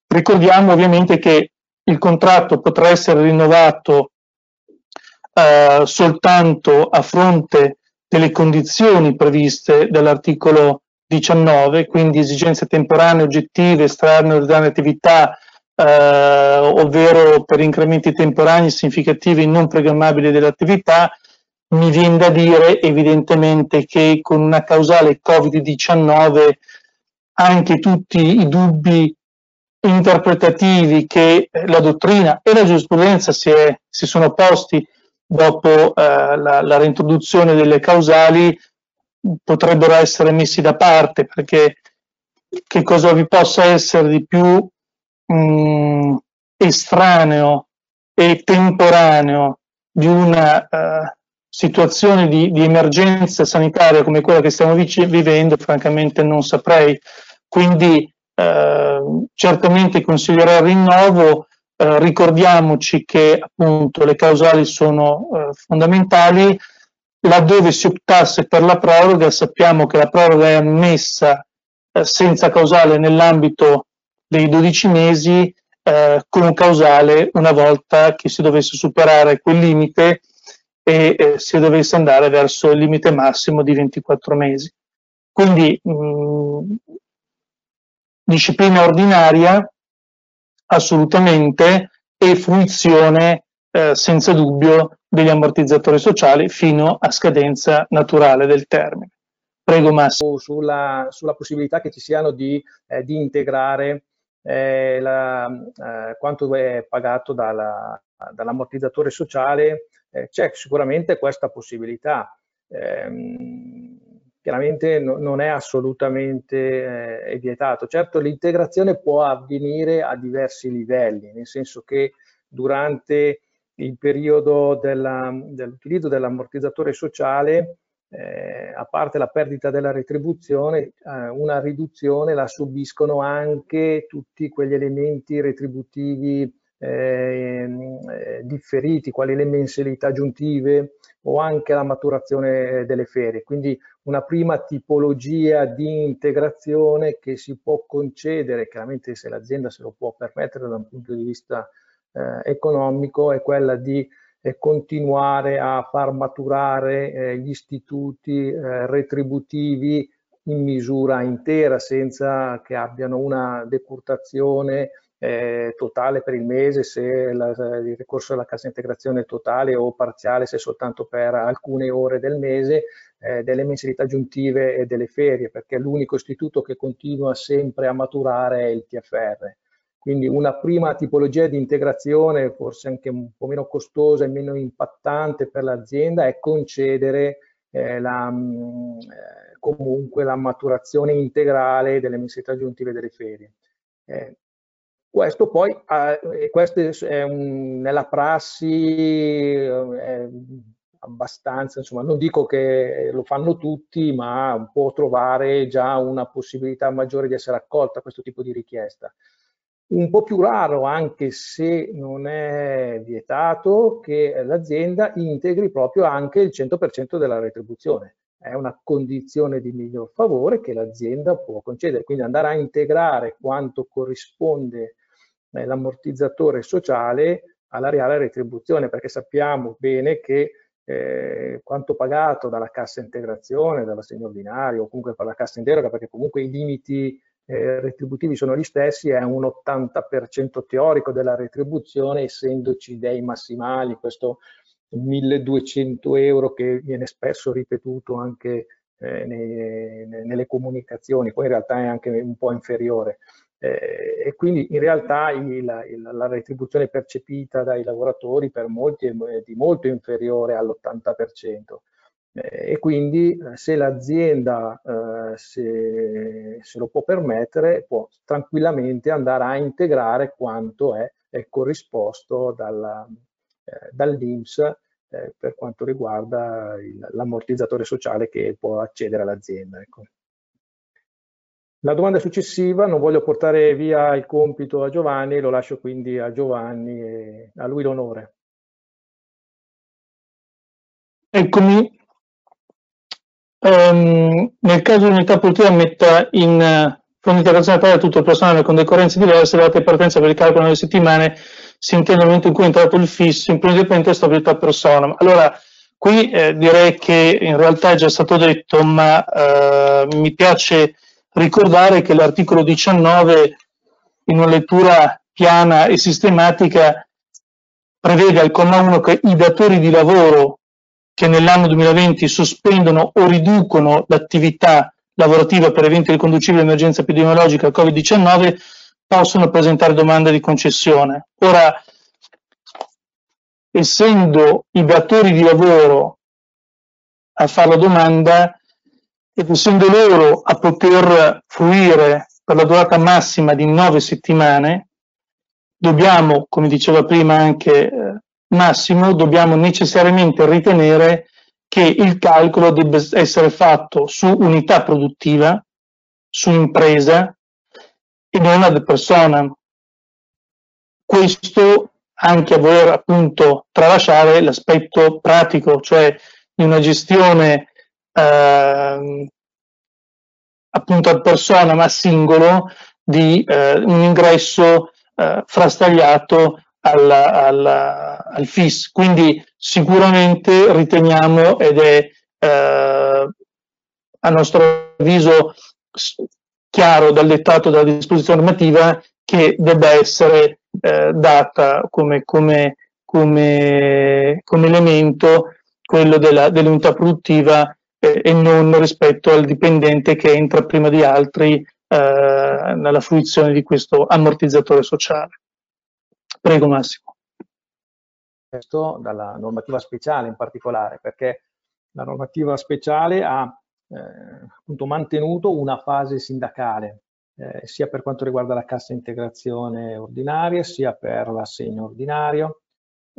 ricordiamo ovviamente che il contratto potrà essere rinnovato eh, soltanto a fronte delle condizioni previste dall'articolo 19, quindi esigenze temporanee, oggettive, estranee alle attività, eh, ovvero per incrementi temporanei significativi non programmabili dell'attività, mi viene da dire evidentemente che con una causale Covid-19 anche tutti i dubbi interpretativi che la dottrina e la giurisprudenza si, è, si sono posti dopo eh, la, la, reintroduzione delle causali potrebbero essere messi da parte perché che cosa vi possa essere di più mh, mm, estraneo e temporaneo di una uh, situazione di, di, emergenza sanitaria come quella che stiamo vivendo, francamente non saprei. Quindi uh, certamente consiglierei il rinnovo, eh, ricordiamoci che appunto le causali sono eh, fondamentali, laddove si optasse per la proroga sappiamo che la proroga è ammessa eh, senza causale nell'ambito dei 12 mesi, eh, con causale una volta che si dovesse superare quel limite e eh, si dovesse andare verso il limite massimo di 24 mesi. Quindi mh, disciplina ordinaria assolutamente e fruizione eh, senza dubbio degli ammortizzatori sociali fino a scadenza naturale del termine. Prego Massimo. Sulla, sulla possibilità che ci siano di, eh, di integrare eh, la, eh, quanto è pagato dalla, dall'ammortizzatore sociale, eh, c'è sicuramente questa possibilità. Ehm, chiaramente no, non è assolutamente eh, vietato. Certo l'integrazione può avvenire a diversi livelli, nel senso che durante il periodo dell'utilizzo dell dell'ammortizzatore sociale, eh, a parte la perdita della retribuzione, eh, una riduzione la subiscono anche tutti quegli elementi retributivi eh, eh differiti, quali le mensilità aggiuntive, o anche la maturazione delle ferie. Quindi una prima tipologia di integrazione che si può concedere, chiaramente se l'azienda se lo può permettere da un punto di vista eh, economico, è quella di eh, continuare a far maturare eh, gli istituti eh, retributivi in misura intera senza che abbiano una decurtazione eh, totale per il mese se la, il ricorso alla cassa integrazione totale o parziale se soltanto per alcune ore del mese, eh, delle mensilità aggiuntive e delle ferie, perché l'unico istituto che continua sempre a maturare è il TFR. Quindi una prima tipologia di integrazione, forse anche un po' meno costosa e meno impattante per l'azienda, è concedere eh, la, mh, eh, comunque la maturazione integrale delle mensilità aggiuntive delle ferie. Eh, questo poi, eh, questo è un, nella prassi è abbastanza, insomma, non dico che lo fanno tutti, ma può trovare già una possibilità maggiore di essere accolta questo tipo di richiesta. Un po' più raro, anche se non è vietato, che l'azienda integri proprio anche il 100% della retribuzione è una condizione di miglior favore che l'azienda può concedere, quindi andare a integrare quanto corrisponde eh, l'ammortizzatore sociale alla reale retribuzione, perché sappiamo bene che eh, quanto pagato dalla cassa integrazione, dall'assegno ordinario o comunque per la cassa integra, perché comunque i limiti eh, retributivi sono gli stessi, è un 80% teorico della retribuzione, essendoci dei massimali, questo 1200 euro che viene spesso ripetuto anche eh, nei, nelle comunicazioni, poi in realtà è anche un po' inferiore. Eh, e quindi in realtà il, il, la retribuzione percepita dai lavoratori per molti è di molto inferiore all'80%. Eh, e quindi eh, se l'azienda eh, se, se, lo può permettere può tranquillamente andare a integrare quanto è, è corrisposto dalla, eh, dall'INPS eh, per quanto riguarda l'ammortizzatore sociale che può accedere all'azienda. Ecco. La domanda successiva, non voglio portare via il compito a Giovanni, lo lascio quindi a Giovanni e a lui l'onore. Eccomi. Um, nel caso di unità produttiva metta in uh, fondo integrazione pari tutto il personale con decorrenze diverse, la data partenza per il calcolo nelle settimane si intende il momento in cui è entrato il fisso, imprenditoriamente stabilità persona. Allora, qui eh, direi che in realtà è già stato detto, ma eh, mi piace ricordare che l'articolo 19 in una lettura piana e sistematica prevede al comma 1 che i datori di lavoro che nell'anno 2020 sospendono o riducono l'attività lavorativa per eventi riconducibili all'emergenza epidemiologica Covid-19 possono presentare domanda di concessione. Ora, essendo i datori di lavoro a fare la domanda, essendo loro a poter fruire per la durata massima di nove settimane, dobbiamo, come diceva prima anche eh, Massimo, dobbiamo necessariamente ritenere che il calcolo debba essere fatto su unità produttiva, su impresa e non ad persona. Questo anche a voler appunto tralasciare l'aspetto pratico, cioè di una gestione eh, appunto ad persona ma singolo di eh, un ingresso eh, frastagliato al, al, al, FIS. Quindi sicuramente riteniamo ed è eh, a nostro avviso chiaro dal dettato della disposizione normativa che debba essere eh, data come, come, come, come elemento quello dell'unità produttiva eh, e non rispetto al dipendente che entra prima di altri eh, nella fruizione di questo ammortizzatore sociale. Prego Massimo. Questo dalla normativa speciale in particolare, perché la normativa speciale ha eh, appunto mantenuto una fase sindacale, eh, sia per quanto riguarda la cassa integrazione ordinaria, sia per l'assegno ordinario,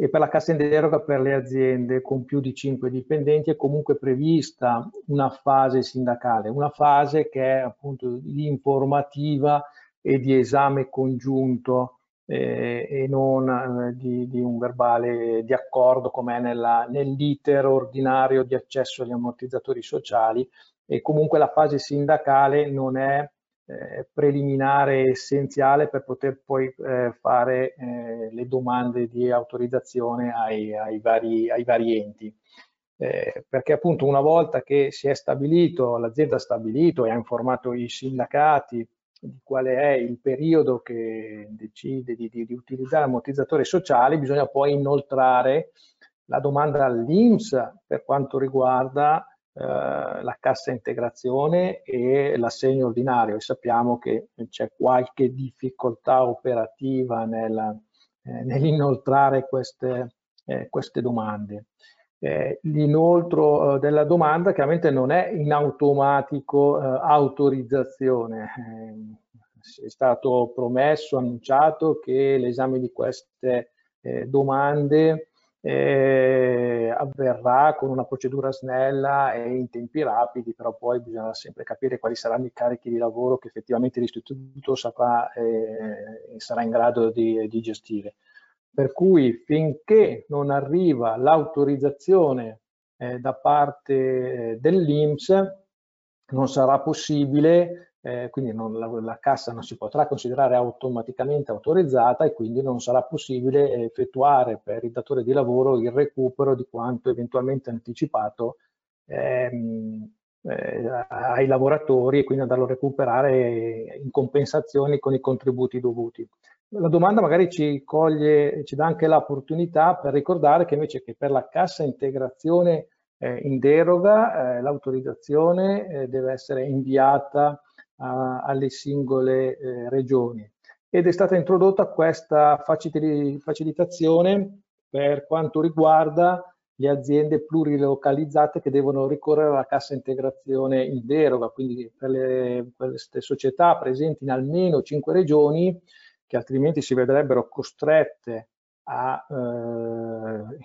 e per la cassa in deroga per le aziende con più di 5 dipendenti è comunque prevista una fase sindacale, una fase che è appunto di informativa e di esame congiunto eh, e non eh, di, di, un verbale di accordo come è nell'iter ordinario di accesso agli ammortizzatori sociali. E comunque la fase sindacale non è eh, preliminare essenziale per poter poi eh, fare eh, le domande di autorizzazione ai, ai, vari, ai vari, enti. Eh, perché appunto una volta che si è stabilito, l'azienda ha stabilito e ha informato i sindacati di quale è il periodo che decide di, di, di utilizzare ammortizzatori sociali, bisogna poi inoltrare la domanda all'INPS per quanto riguarda la cassa integrazione e l'assegno ordinario e sappiamo che c'è qualche difficoltà operativa nel, eh, nell'inoltrare queste, eh, queste domande. Eh, l'inoltro eh, della domanda chiaramente non è in automatico eh, autorizzazione. è stato promesso, annunciato che l'esame di queste domande eh, avverrà con una procedura snella e in tempi rapidi, però poi bisogna sempre capire quali saranno i carichi di lavoro che effettivamente l'istituto saprà eh, sarà in grado di, di, gestire. Per cui finché non arriva l'autorizzazione eh, da parte dell'INPS non sarà possibile eh, quindi non, la, la, cassa non si potrà considerare automaticamente autorizzata e quindi non sarà possibile effettuare per il datore di lavoro il recupero di quanto eventualmente anticipato ehm, eh, ai lavoratori e quindi andarlo a recuperare in compensazioni con i contributi dovuti. La domanda magari ci coglie, ci dà anche l'opportunità per ricordare che invece che per la cassa integrazione eh, in deroga eh, l'autorizzazione eh, deve essere inviata a, alle singole eh, regioni. Ed è stata introdotta questa facilitazione per quanto riguarda le aziende plurilocalizzate che devono ricorrere alla cassa integrazione in deroga, quindi per le, queste società presenti in almeno cinque regioni che altrimenti si vedrebbero costrette a eh,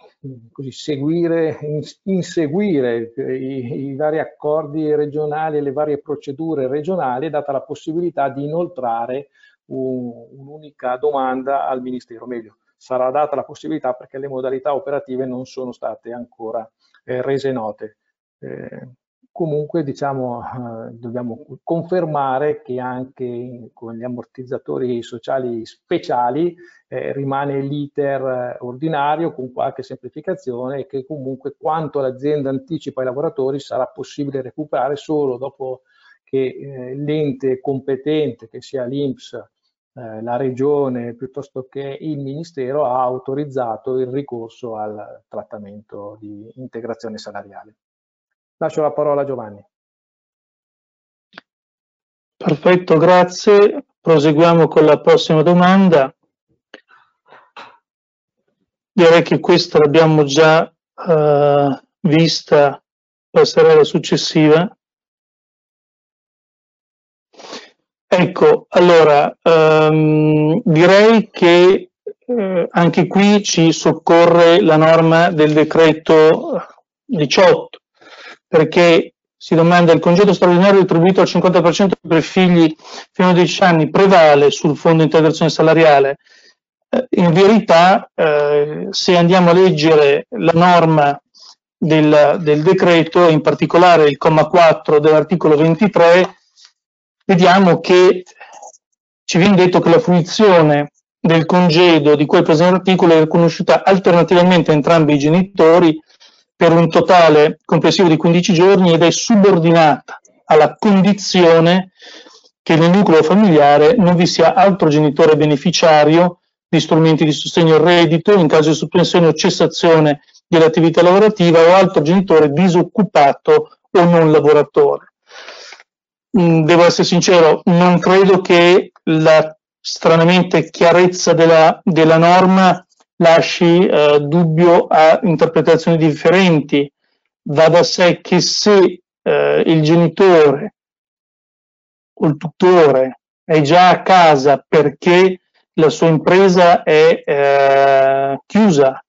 così, seguire, inseguire i, i, vari accordi regionali e le varie procedure regionali, data la possibilità di inoltrare un'unica domanda al Ministero, meglio, sarà data la possibilità perché le modalità operative non sono state ancora eh, rese note. Eh, comunque diciamo, eh, dobbiamo confermare che anche con gli ammortizzatori sociali speciali eh, rimane l'iter eh, ordinario con qualche semplificazione e che comunque quanto l'azienda anticipa ai lavoratori sarà possibile recuperare solo dopo che eh, l'ente competente, che sia l'INPS eh, la regione piuttosto che il ministero ha autorizzato il ricorso al trattamento di integrazione salariale. Lascio la parola a Giovanni. Perfetto, grazie. Proseguiamo con la prossima domanda. Direi che questa l'abbiamo già eh, vista, passerà alla successiva. Ecco, allora, ehm, direi che eh, anche qui ci soccorre la norma del decreto 18, perché si domanda il congedo straordinario attribuito al 50% per figli fino a 10 anni prevale sul fondo integrazione salariale. Eh, in verità, eh, se andiamo a leggere la norma del, del decreto, in particolare il comma 4 dell'articolo 23, vediamo che ci viene detto che la fruizione del congedo di quel presente articolo è riconosciuta alternativamente a entrambi i genitori per un totale complessivo di 15 giorni ed è subordinata alla condizione che nel nucleo familiare non vi sia altro genitore beneficiario di strumenti di sostegno al reddito in caso di sospensione o cessazione dell'attività lavorativa o altro genitore disoccupato o non lavoratore. Mm, devo essere sincero, non credo che la stranamente chiarezza della, della norma lasci eh, dubbio a interpretazioni differenti. Va da sé che se eh, il genitore o il tutore è già a casa perché la sua impresa è eh, chiusa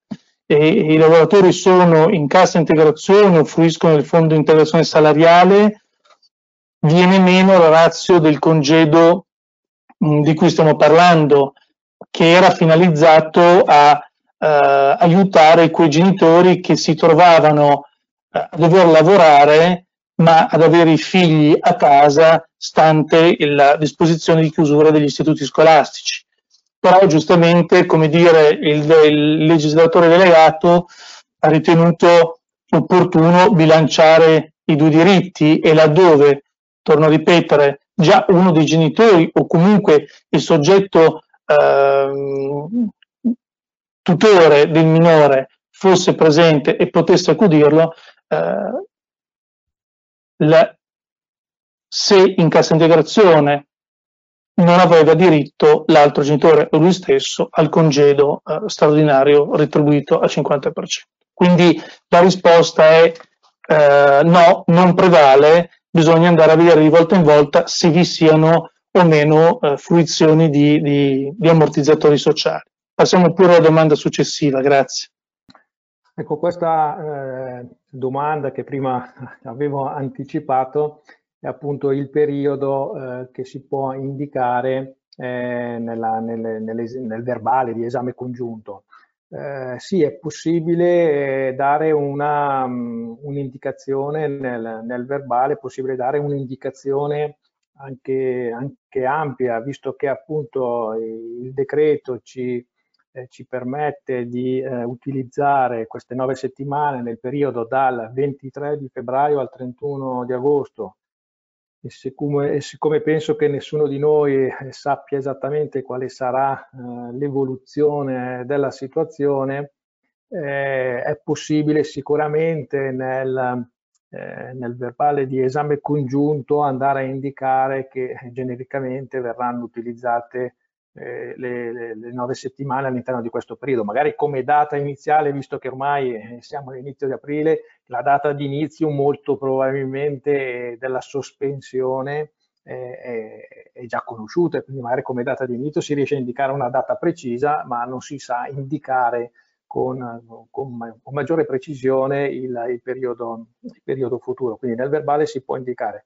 e i lavoratori sono in cassa integrazione o fruiscono del fondo di integrazione salariale, viene meno la razza del congedo mh, mm, di cui stiamo parlando, che era finalizzato a eh, aiutare quei genitori che si trovavano eh, a dover lavorare ma ad avere i figli a casa stante la disposizione di chiusura degli istituti scolastici. Però giustamente, come dire, il, il legislatore delegato ha ritenuto opportuno bilanciare i due diritti e laddove torno a ripetere, già uno dei genitori o comunque il soggetto eh, tutore del minore fosse presente e potesse accudirlo, eh, la, se in cassa integrazione non aveva diritto l'altro genitore o lui stesso al congedo eh, straordinario retribuito al 50%. Quindi la risposta è eh, no, non prevale bisogna andare a vedere di volta in volta se vi siano o meno eh, fruizioni di, di, di, ammortizzatori sociali. Passiamo pure alla domanda successiva, grazie. Ecco, questa eh, domanda che prima avevo anticipato è appunto il periodo eh, che si può indicare eh, nella, nelle, nelle, nel verbale di esame congiunto eh, sì, è possibile eh, dare mm, un'indicazione un nel, nel, verbale, è possibile dare un'indicazione anche, anche, ampia, visto che appunto il decreto ci eh, ci permette di eh, utilizzare queste nove settimane nel periodo dal 23 di febbraio al 31 di agosto. E siccome, e siccome penso che nessuno di noi eh, sappia esattamente quale sarà eh, l'evoluzione della situazione, eh, è possibile sicuramente nel, eh, nel verbale di esame congiunto andare a indicare che genericamente verranno utilizzate eh, le, le, le, nove settimane all'interno di questo periodo. Magari come data iniziale, visto che ormai eh, siamo all'inizio di aprile, la data di inizio molto probabilmente della sospensione eh, è, è, già conosciuta, quindi magari come data di inizio si riesce a indicare una data precisa, ma non si sa indicare con, con, con maggiore precisione il, il, periodo, il periodo futuro. Quindi nel verbale si può indicare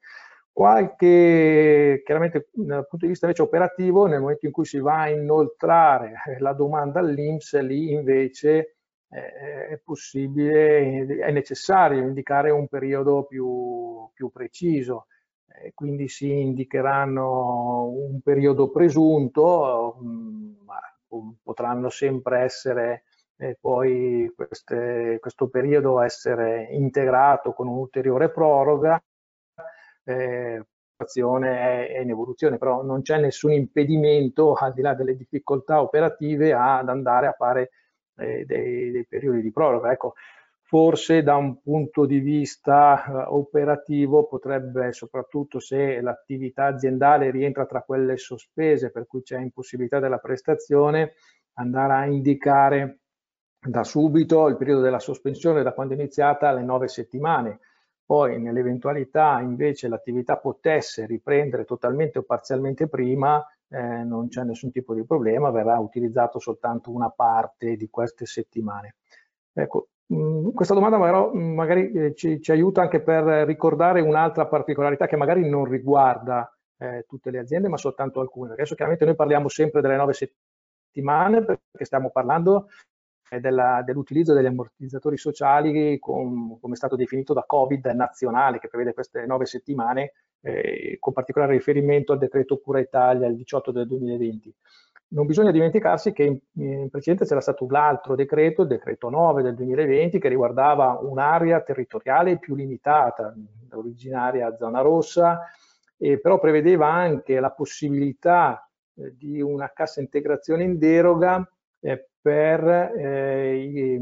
Qualche, chiaramente dal punto di vista invece operativo, nel momento in cui si va a inoltrare la domanda all'Inps, lì invece eh, è possibile, è necessario indicare un periodo più, più preciso. Eh, quindi si indicheranno un periodo presunto, ma potranno sempre essere eh, poi queste, questo periodo essere integrato con un'ulteriore proroga eh, è, è in evoluzione, però non c'è nessun impedimento, al di là delle difficoltà operative, ad andare a fare eh, dei, dei, periodi di proroga. Ecco, forse da un punto di vista eh, operativo potrebbe, soprattutto se l'attività aziendale rientra tra quelle sospese, per cui c'è impossibilità della prestazione, andare a indicare da subito il periodo della sospensione da quando è iniziata alle nove settimane poi nell'eventualità invece l'attività potesse riprendere totalmente o parzialmente prima, eh, non c'è nessun tipo di problema, verrà utilizzato soltanto una parte di queste settimane. Ecco, mh, mm, questa domanda però mm, magari eh, ci, ci, aiuta anche per ricordare un'altra particolarità che magari non riguarda eh, tutte le aziende, ma soltanto alcune. Adesso chiaramente noi parliamo sempre delle nove settimane perché stiamo parlando dell'utilizzo degli ammortizzatori sociali com, come è stato definito da Covid nazionale che prevede queste nove settimane eh, con particolare riferimento al decreto Cura Italia il 18 del 2020. Non bisogna dimenticarsi che in, in precedenza c'era stato l'altro decreto, il decreto 9 del 2020, che riguardava un'area territoriale più limitata, originaria zona rossa, e però prevedeva anche la possibilità eh, di una cassa integrazione in deroga eh, per eh, i,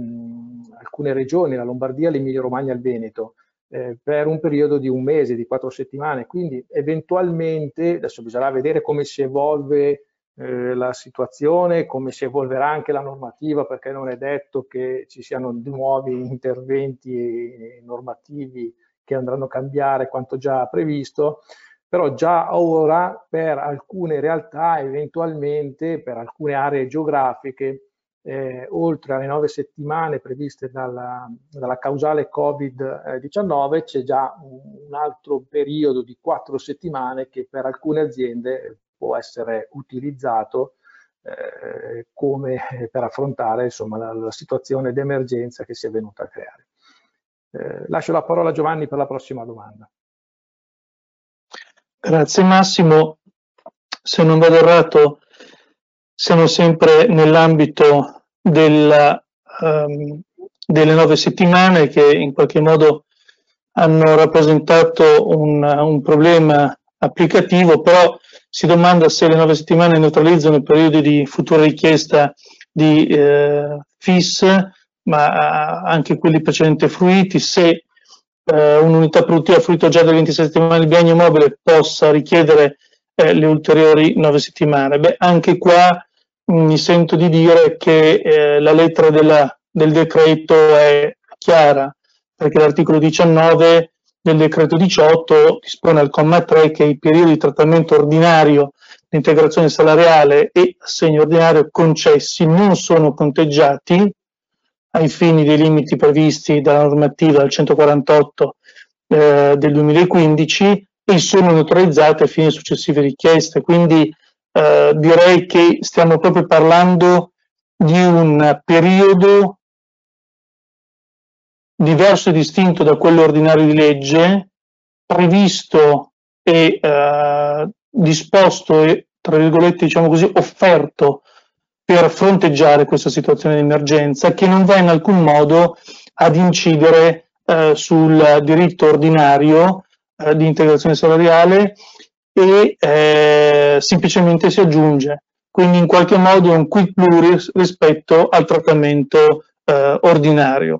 alcune regioni, la Lombardia, l'Emilia Romagna e il Veneto, eh, per un periodo di un mese, di quattro settimane. Quindi eventualmente, adesso bisognerà vedere come si evolve eh, la situazione, come si evolverà anche la normativa, perché non è detto che ci siano nuovi interventi normativi che andranno a cambiare quanto già previsto, però già ora per alcune realtà, eventualmente per alcune aree geografiche, eh, oltre alle nove settimane previste dalla, dalla causale Covid-19 c'è già un, altro periodo di quattro settimane che per alcune aziende può essere utilizzato eh, come per affrontare insomma, la, la situazione d'emergenza che si è venuta a creare. Eh, lascio la parola a Giovanni per la prossima domanda. Grazie Massimo. Se non vado errato, siamo sempre nell'ambito della, um, delle nove settimane che in qualche modo hanno rappresentato un, un, problema applicativo, però si domanda se le nove settimane neutralizzano i periodi di futura richiesta di eh, FIS, ma anche quelli precedenti fruiti, se eh, un'unità produttiva fruito già da 26 settimane di biennio mobile possa richiedere eh, le ulteriori 9 settimane. Beh, anche qua mi sento di dire che eh, la lettera della, del decreto è chiara, perché l'articolo 19 del decreto 18 dispone al comma 3 che i periodi di trattamento ordinario di integrazione salariale e assegno ordinario concessi non sono conteggiati ai fini dei limiti previsti dalla normativa del 148 eh, del 2015 e sono neutralizzate a fini di successive richieste. Quindi eh, direi che stiamo proprio parlando di un periodo diverso e distinto da quello ordinario di legge, previsto e eh, disposto e, tra virgolette, diciamo così, offerto per fronteggiare questa situazione di emergenza che non va in alcun modo ad incidere eh, sul diritto ordinario eh, di integrazione salariale e eh, semplicemente si aggiunge. Quindi in qualche modo è un quid pluris rispetto al trattamento eh, ordinario.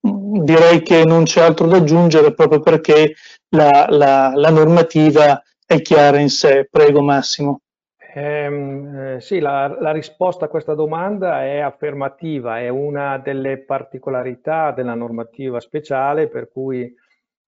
Direi che non c'è altro da aggiungere proprio perché la, la, la normativa è chiara in sé. Prego Massimo. Eh, sì, la, la, risposta a questa domanda è affermativa, è una delle particolarità della normativa speciale per cui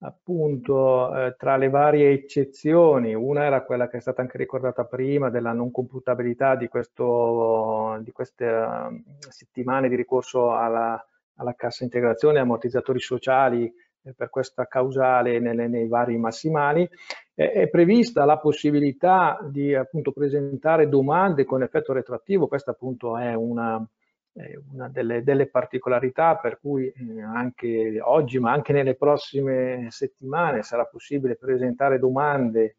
appunto eh, tra le varie eccezioni, una era quella che è stata anche ricordata prima della non computabilità di, questo, di queste uh, settimane di ricorso alla, alla cassa integrazione, ammortizzatori sociali eh, per questa causale nelle, nei vari massimali, è prevista la possibilità di appunto presentare domande con effetto retroattivo, questa appunto è una, una delle, delle, particolarità per cui eh, anche oggi ma anche nelle prossime settimane sarà possibile presentare domande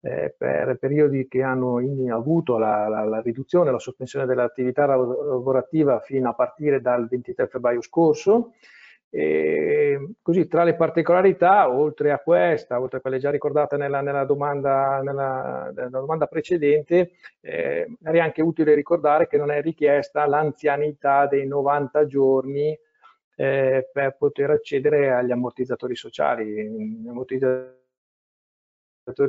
eh, per periodi che hanno avuto la, la, la riduzione, la sospensione dell'attività lavorativa fino a partire dal 23 febbraio scorso e così tra le particolarità, oltre a questa, oltre a quelle già ricordate nella, nella, domanda, nella, nella domanda, precedente, eh, è anche utile ricordare che non è richiesta l'anzianità dei 90 giorni eh, per poter accedere agli ammortizzatori sociali. Gli ammortizzatori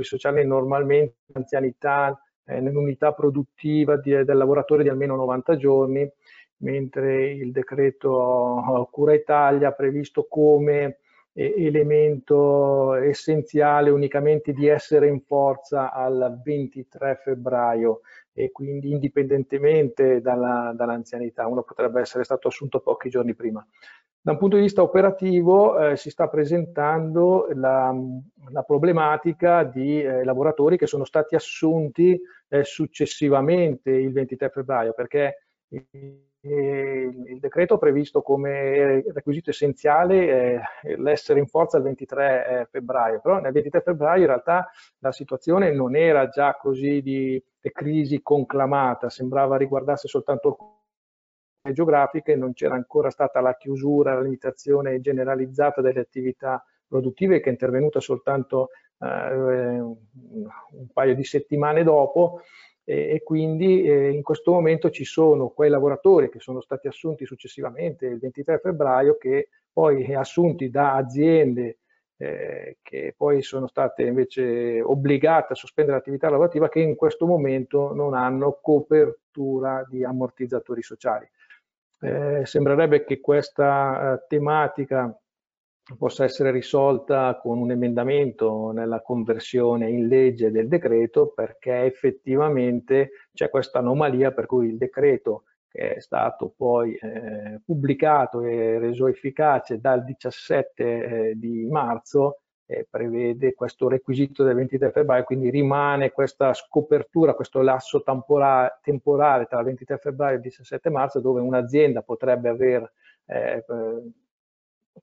sociali normalmente l'anzianità eh, nell'unità produttiva di, del lavoratore di almeno 90 giorni mentre il decreto Cura Italia ha previsto come elemento essenziale unicamente di essere in forza al 23 febbraio e quindi indipendentemente dalla, dall'anzianità, uno potrebbe essere stato assunto pochi giorni prima. Da un punto di vista operativo eh, si sta presentando la, la problematica di eh, lavoratori che sono stati assunti eh, successivamente il 23 febbraio perché decreto ha previsto come requisito essenziale l'essere in forza il 23 eh, febbraio, però nel 23 febbraio in realtà la situazione non era già così di crisi conclamata, sembrava riguardasse soltanto le geografiche, non c'era ancora stata la chiusura, la limitazione generalizzata delle attività produttive che è intervenuta soltanto eh, un paio di settimane dopo e, quindi eh, in questo momento ci sono quei lavoratori che sono stati assunti successivamente il 23 febbraio che poi assunti da aziende eh, che poi sono state invece obbligate a sospendere l'attività lavorativa che in questo momento non hanno copertura di ammortizzatori sociali. Eh, sembrerebbe che questa eh, tematica possa essere risolta con un emendamento nella conversione in legge del decreto perché effettivamente c'è questa anomalia per cui il decreto che è stato poi eh, pubblicato e reso efficace dal 17 eh, di marzo eh, prevede questo requisito del 23 febbraio, quindi rimane questa scopertura, questo lasso temporale, temporale tra il 23 febbraio e il 17 marzo dove un'azienda potrebbe aver eh,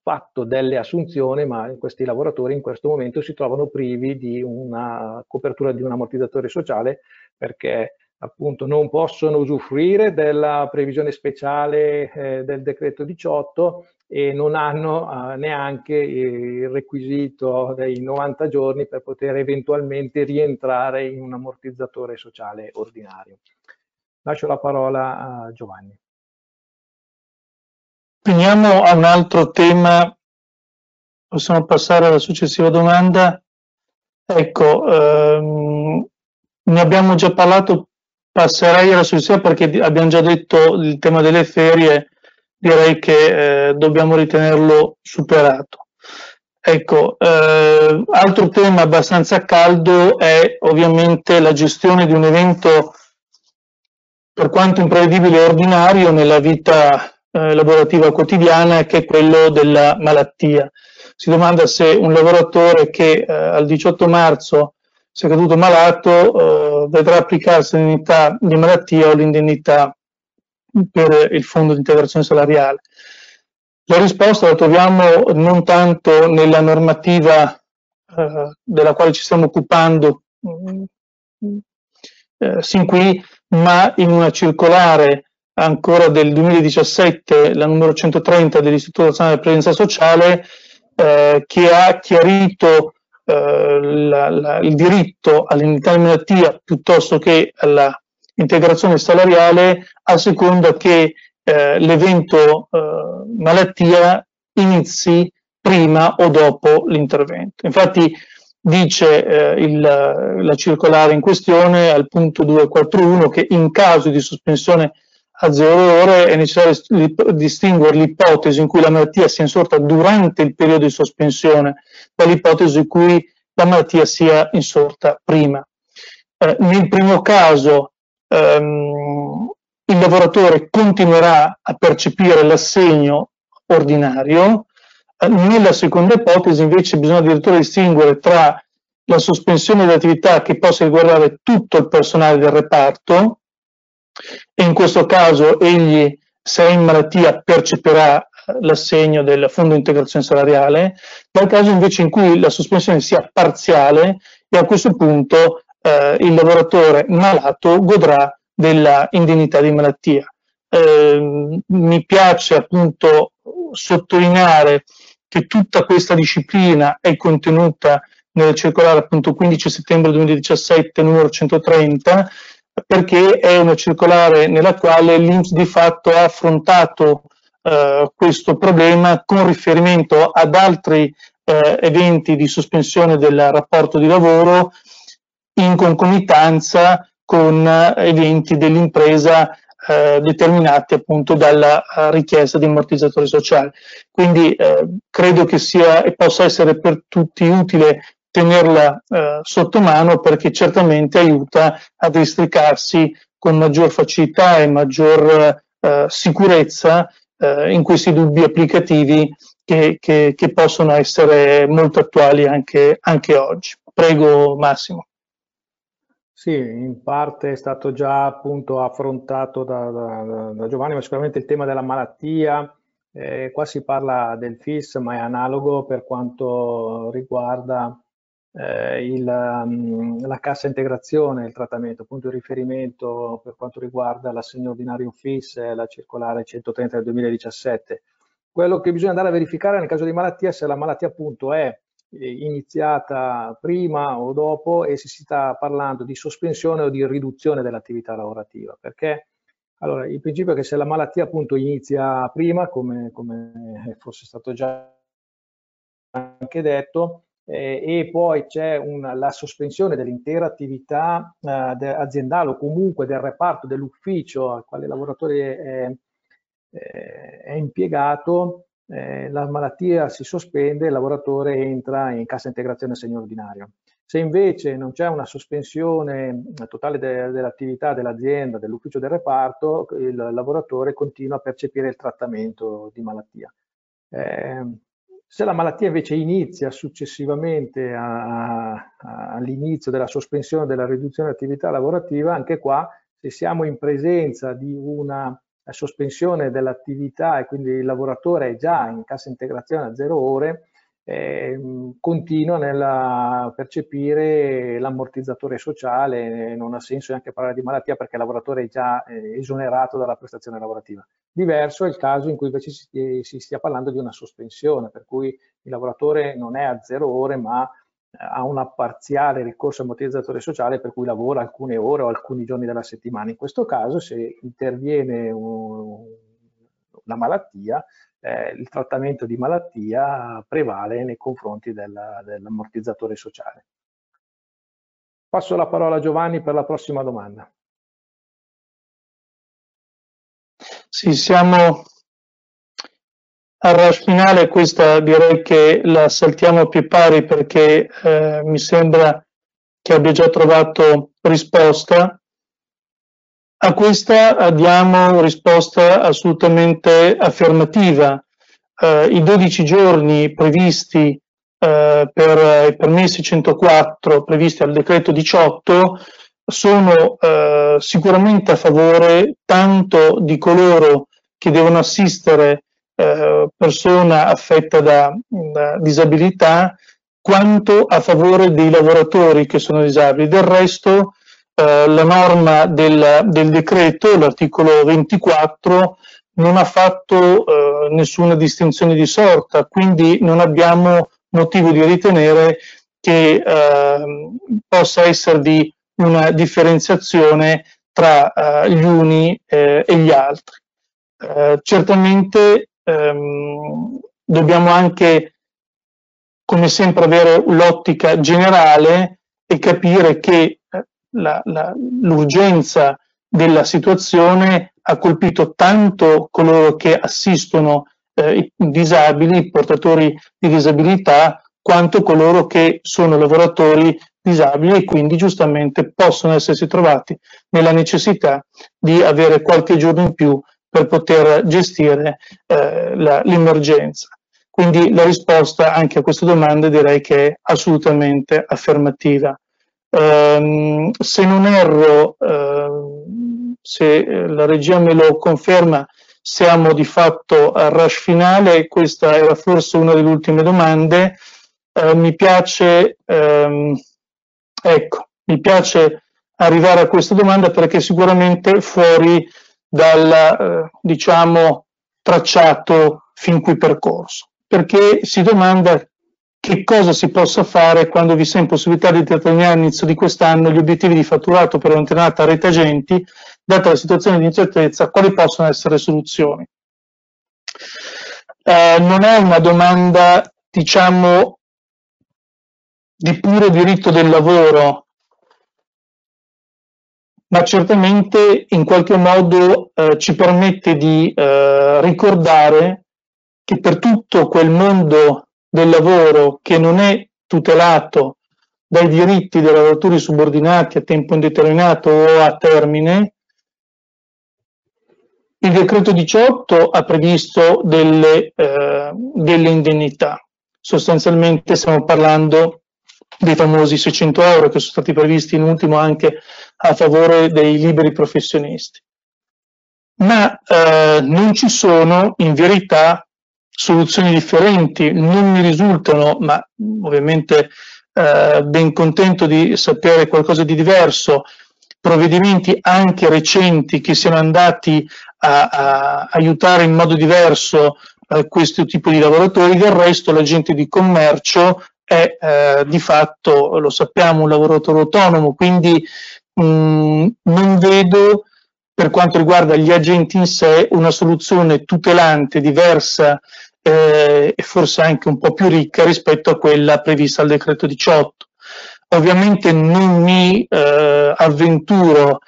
fatto delle assunzioni, ma questi lavoratori in questo momento si trovano privi di una copertura di un ammortizzatore sociale perché appunto non possono usufruire della previsione speciale eh, del decreto 18 e non hanno eh, neanche il requisito dei 90 giorni per poter eventualmente rientrare in un ammortizzatore sociale ordinario. Lascio la parola a Giovanni. Veniamo a un altro tema, possiamo passare alla successiva domanda. Ecco, ehm, ne abbiamo già parlato, passerei alla successiva perché abbiamo già detto il tema delle ferie, direi che eh, dobbiamo ritenerlo superato. Ecco, eh, altro tema abbastanza caldo è ovviamente la gestione di un evento per quanto imprevedibile e ordinario nella vita eh, lavorativa quotidiana che è quello della malattia. Si domanda se un lavoratore che eh, al 18 marzo sia caduto malato eh, vedrà applicarsi l'indennità di malattia o l'indennità per il fondo di integrazione salariale. La risposta la troviamo non tanto nella normativa eh, della quale ci stiamo occupando mm, eh, sin qui, ma in una circolare ancora del 2017, la numero 130 dell'Istituto Nazionale di Presenza Sociale, eh, che ha chiarito eh, la, la, il diritto all'indennità di malattia piuttosto che all'integrazione salariale a seconda che eh, l'evento eh, malattia inizi prima o dopo l'intervento. Infatti dice eh, il, la circolare in questione al punto 241 che in caso di sospensione a zero ore è necessario distinguere l'ipotesi in cui la malattia sia insorta durante il periodo di sospensione dall'ipotesi in cui la malattia sia insorta prima. Eh, nel primo caso ehm, il lavoratore continuerà a percepire l'assegno ordinario, eh, nella seconda ipotesi invece bisogna addirittura distinguere tra la sospensione dell'attività che possa riguardare tutto il personale del reparto, e in questo caso egli, se è in malattia, percepirà eh, l'assegno del fondo di integrazione salariale, dal caso invece in cui la sospensione sia parziale e a questo punto eh, il lavoratore malato godrà della indennità di malattia. Eh, mi piace appunto sottolineare che tutta questa disciplina è contenuta nel circolare appunto 15 settembre 2017 numero 130 perché è una circolare nella quale l'Inps di fatto ha affrontato eh, questo problema con riferimento ad altri eh, eventi di sospensione del rapporto di lavoro in concomitanza con eh, eventi dell'impresa eh, determinati appunto dalla eh, richiesta di ammortizzatori sociali. Quindi eh, credo che sia e possa essere per tutti utile tenerla eh, sotto mano perché certamente aiuta a districarsi con maggior facilità e maggior eh, sicurezza eh, in questi dubbi applicativi che, che, che, possono essere molto attuali anche, anche oggi. Prego Massimo. Sì, in parte è stato già appunto affrontato da, da, da Giovanni, ma sicuramente il tema della malattia, eh, qua si parla del FIS, ma è analogo per quanto riguarda eh, il, um, la cassa integrazione, il trattamento, appunto il riferimento per quanto riguarda l'assegno ordinario FIS, la circolare 130 del 2017. Quello che bisogna andare a verificare nel caso di malattia è se la malattia appunto è eh, iniziata prima o dopo e se si sta parlando di sospensione o di riduzione dell'attività lavorativa, perché allora, il principio è che se la malattia appunto inizia prima, come, come fosse stato già anche detto, eh, e poi c'è la sospensione dell'intera attività eh, aziendale o comunque del reparto dell'ufficio al quale il lavoratore è, è impiegato, eh, la malattia si sospende, il lavoratore entra in cassa integrazione assegno ordinario. Se invece non c'è una sospensione totale de dell'attività dell'azienda, dell'ufficio del reparto, il lavoratore continua a percepire il trattamento di malattia. Eh, se la malattia invece inizia successivamente all'inizio della sospensione della riduzione dell'attività lavorativa, anche qua se siamo in presenza di una sospensione dell'attività e quindi il lavoratore è già in cassa integrazione a zero ore, eh, continua nel percepire l'ammortizzatore sociale, non ha senso neanche parlare di malattia perché il lavoratore è già eh, esonerato dalla prestazione lavorativa. Diverso è il caso in cui invece si, si stia parlando di una sospensione, per cui il lavoratore non è a zero ore ma ha una parziale ricorso ammortizzatore sociale per cui lavora alcune ore o alcuni giorni della settimana. In questo caso se interviene un, una malattia eh, il trattamento di malattia prevale nei confronti del, dell'ammortizzatore sociale. Passo la parola a Giovanni per la prossima domanda. Sì, siamo al rush finale, questa direi che la saltiamo più pari perché eh, mi sembra che abbia già trovato risposta. A questa diamo risposta assolutamente affermativa. Eh, I 12 giorni previsti eh, per i permessi 104 previsti al decreto 18 sono eh, sicuramente a favore tanto di coloro che devono assistere eh, persona affetta da, da disabilità quanto a favore dei lavoratori che sono disabili. Del resto eh, la norma del, del decreto, l'articolo 24, non ha fatto eh, nessuna distinzione di sorta, quindi non abbiamo motivo di ritenere che eh, possa esservi una differenziazione tra eh, gli uni eh, e gli altri. Eh, certamente ehm, dobbiamo anche, come sempre, avere l'ottica generale e capire che eh, l'urgenza della situazione ha colpito tanto coloro che assistono eh, i disabili, i portatori di disabilità, quanto coloro che sono lavoratori disabili e quindi giustamente possono essersi trovati nella necessità di avere qualche giorno in più per poter gestire eh, l'emergenza. Quindi la risposta anche a queste domande direi che è assolutamente affermativa. Um, se non erro, uh, se la regia me lo conferma, siamo di fatto al rush finale, questa era forse una delle ultime domande. Uh, mi piace, um, ecco, mi piace arrivare a questa domanda perché sicuramente fuori dal, uh, diciamo, tracciato fin qui percorso, perché si domanda che cosa si possa fare quando vi sia impossibilità di determinare all'inizio di quest'anno gli obiettivi di fatturato per una determinata rete agenti, data la situazione di incertezza, quali possono essere le soluzioni? Eh, non è una domanda, diciamo, di puro diritto del lavoro, ma certamente in qualche modo eh, ci permette di eh, ricordare che per tutto quel mondo del lavoro che non è tutelato dai diritti dei lavoratori subordinati a tempo indeterminato o a termine, il decreto 18 ha previsto delle, eh, delle indennità. Sostanzialmente stiamo parlando dei famosi 600 euro che sono stati previsti in ultimo anche a favore dei liberi professionisti. Ma eh, non ci sono in verità soluzioni differenti, non mi risultano, ma ovviamente eh, ben contento di sapere qualcosa di diverso, provvedimenti anche recenti che siano andati a, a aiutare in modo diverso eh, questo tipo di lavoratori, del resto l'agente di commercio è eh, di fatto, lo sappiamo, un lavoratore autonomo, quindi mh, mm, non vedo per quanto riguarda gli agenti in sé una soluzione tutelante diversa eh, e forse anche un po' più ricca rispetto a quella prevista al decreto 18. Ovviamente non mi eh, avventuro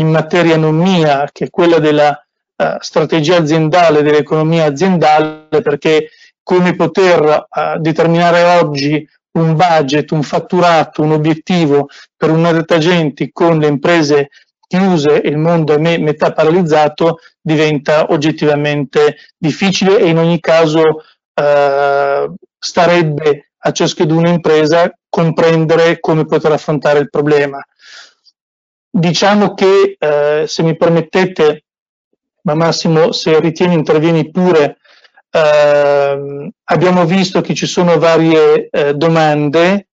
in materia non mia, che è quella della uh, strategia aziendale, dell'economia aziendale, perché come poter uh, determinare oggi un budget, un fatturato, un obiettivo per una data agenti con le imprese chiuse e il mondo è metà paralizzato diventa oggettivamente difficile e in ogni caso eh, starebbe a ciascuna impresa comprendere come poter affrontare il problema. Diciamo che, eh, se mi permettete, ma Massimo, se ritieni intervieni pure, eh, abbiamo visto che ci sono varie eh, domande,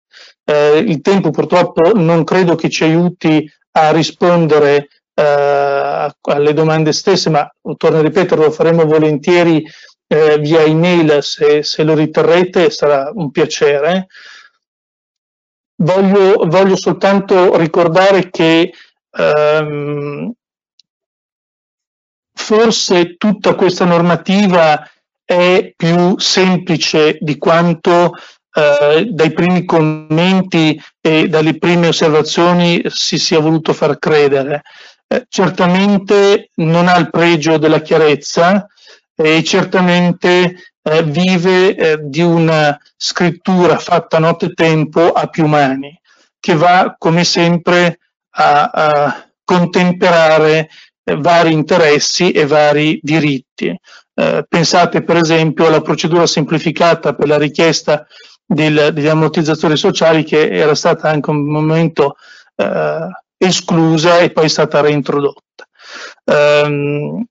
eh, il tempo purtroppo non credo che ci aiuti a rispondere eh, alle domande stesse, ma torno a ripetere, lo faremo volentieri eh, via email se, se, lo riterrete, sarà un piacere. Voglio, voglio soltanto ricordare che ehm, forse tutta questa normativa è più semplice di quanto eh, dai primi commenti e dalle prime osservazioni si sia voluto far credere. Eh, certamente non ha il pregio della chiarezza e certamente eh, vive eh, di una scrittura fatta nottetempo a più mani, che va come sempre a, a contemperare eh, vari interessi e vari diritti. Eh, pensate per esempio alla procedura semplificata per la richiesta del, degli ammortizzatori sociali che era stata anche un momento eh, esclusa e poi è stata reintrodotta. Um,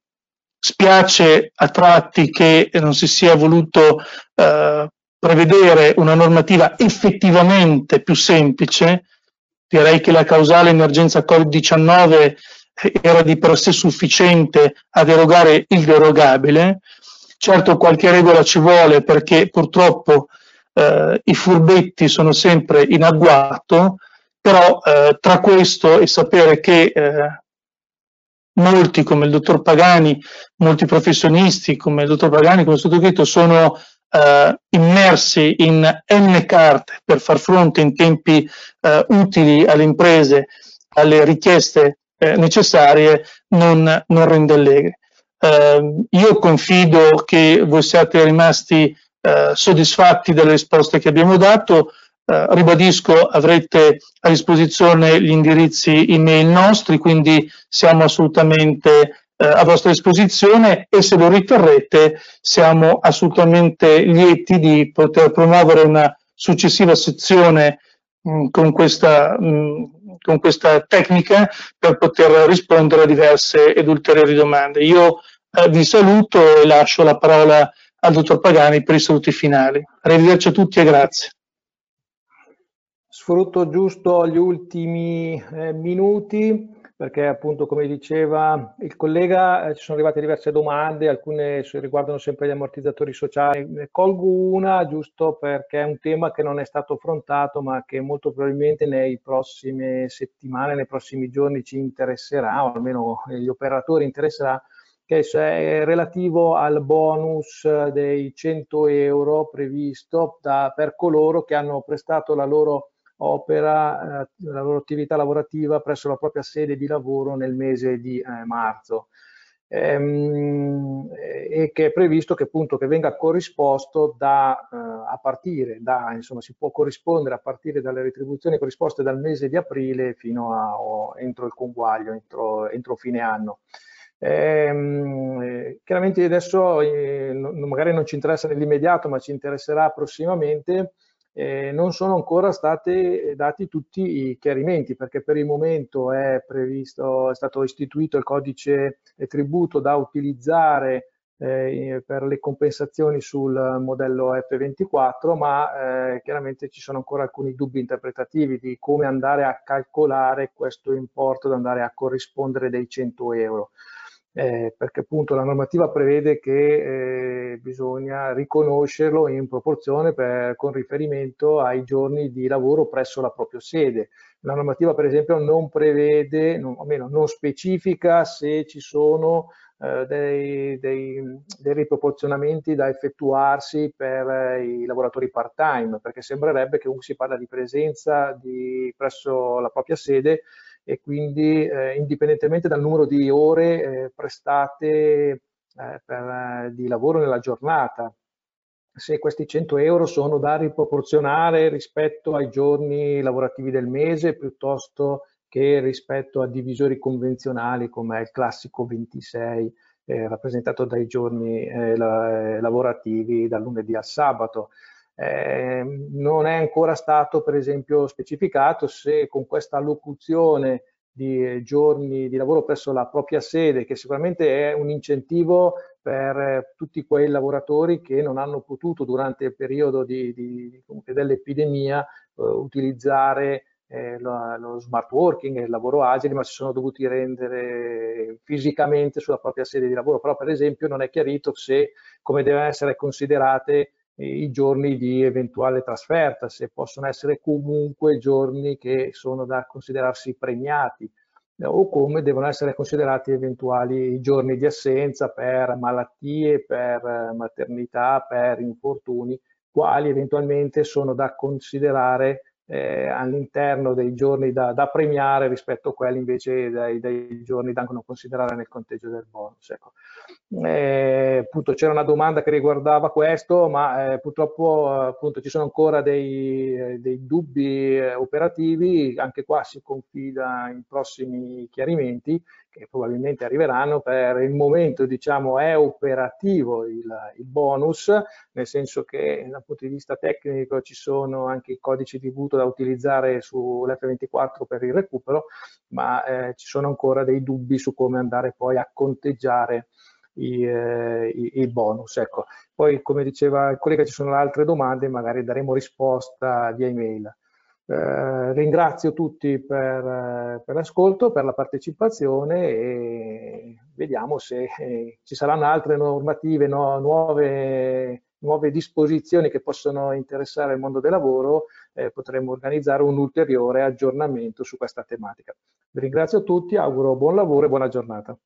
spiace a tratti che non si sia voluto uh, prevedere una normativa effettivamente più semplice direi che la causale emergenza Covid-19 era di per sé sufficiente ad erogare il derogabile. Certo qualche regola ci vuole perché purtroppo eh, i furbetti sono sempre in agguato, però eh, tra questo e sapere che eh, molti come il dottor Pagani, molti professionisti come il dottor Pagani, come sottoscritto, sono eh, immersi in N carte per far fronte in tempi eh, utili alle imprese, alle richieste eh, necessarie, non, non rende allegri. Ehm, io confido che voi siate rimasti eh, soddisfatti delle risposte che abbiamo dato. Eh, ribadisco, avrete a disposizione gli indirizzi email nostri, quindi siamo assolutamente eh, a vostra disposizione e se lo riterrete siamo assolutamente lieti di poter promuovere una successiva sezione mh, con, questa, mh, con questa tecnica per poter rispondere a diverse ed ulteriori domande. Io eh, vi saluto e lascio la parola al dottor Pagani per i saluti finali. Arrivederci a tutti e grazie. Sfrutto giusto gli ultimi eh, minuti perché appunto come diceva il collega eh, ci sono arrivate diverse domande, alcune riguardano sempre gli ammortizzatori sociali. Ne colgo una giusto perché è un tema che non è stato affrontato ma che molto probabilmente nei prossime settimane, nei prossimi giorni ci interesserà o almeno gli operatori interesserà che è relativo al bonus dei 100 euro previsto da, per coloro che hanno prestato la loro opera, eh, la loro attività lavorativa presso la propria sede di lavoro nel mese di eh, marzo ehm, e che è previsto che appunto che venga corrisposto da, eh, a partire da, insomma si può corrispondere a partire dalle retribuzioni corrisposte dal mese di aprile fino a o, entro il conguaglio, entro, entro fine anno. Eh, chiaramente adesso eh, magari non ci interessa nell'immediato, ma ci interesserà prossimamente. Eh, non sono ancora stati dati tutti i chiarimenti perché per il momento è previsto, è stato istituito il codice tributo da utilizzare eh, per le compensazioni sul modello F24, ma eh, chiaramente ci sono ancora alcuni dubbi interpretativi di come andare a calcolare questo importo da andare a corrispondere dei 100 euro eh, perché appunto la normativa prevede che eh, bisogna riconoscerlo in proporzione per, con riferimento ai giorni di lavoro presso la propria sede. La normativa per esempio non prevede, non, o meno non specifica se ci sono eh, dei, dei, dei, riproporzionamenti da effettuarsi per eh, i lavoratori part-time, perché sembrerebbe che comunque si parla di presenza di, presso la propria sede e quindi eh, indipendentemente dal numero di ore eh, prestate eh, per, di lavoro nella giornata. Se questi 100 euro sono da riproporzionare rispetto ai giorni lavorativi del mese piuttosto che rispetto a divisori convenzionali come il classico 26 eh, rappresentato dai giorni eh, la, lavorativi dal lunedì al sabato. Eh, non è ancora stato per esempio specificato se con questa allocuzione di giorni di lavoro presso la propria sede, che sicuramente è un incentivo per eh, tutti quei lavoratori che non hanno potuto durante il periodo dell'epidemia eh, utilizzare eh, lo, lo, smart working e il lavoro agile, ma si sono dovuti rendere fisicamente sulla propria sede di lavoro. Però per esempio non è chiarito se come devono essere considerate i giorni di eventuale trasferta, se possono essere comunque giorni che sono da considerarsi premiati eh, o come devono essere considerati eventuali giorni di assenza per malattie, per eh, maternità, per infortuni, quali eventualmente sono da considerare eh, all'interno dei giorni da, da, premiare rispetto a quelli invece dei, dei, giorni da non considerare nel conteggio del bonus. Ecco. Eh, appunto c'era una domanda che riguardava questo, ma eh, purtroppo appunto ci sono ancora dei, eh, dei dubbi eh, operativi, anche qua si confida in prossimi chiarimenti che probabilmente arriveranno, per il momento diciamo è operativo il, il, bonus, nel senso che dal punto di vista tecnico ci sono anche i codici di tributo da utilizzare sull'F24 per il recupero, ma eh, ci sono ancora dei dubbi su come andare poi a conteggiare i, eh, i, i, bonus. Ecco. Poi come diceva il collega ci sono altre domande, magari daremo risposta via email. Eh, ringrazio tutti per, per l'ascolto, per la partecipazione e vediamo se eh, ci saranno altre normative, no, nuove, nuove, disposizioni che possono interessare il mondo del lavoro, eh, potremo organizzare un ulteriore aggiornamento su questa tematica. Vi ringrazio tutti, auguro buon lavoro e buona giornata.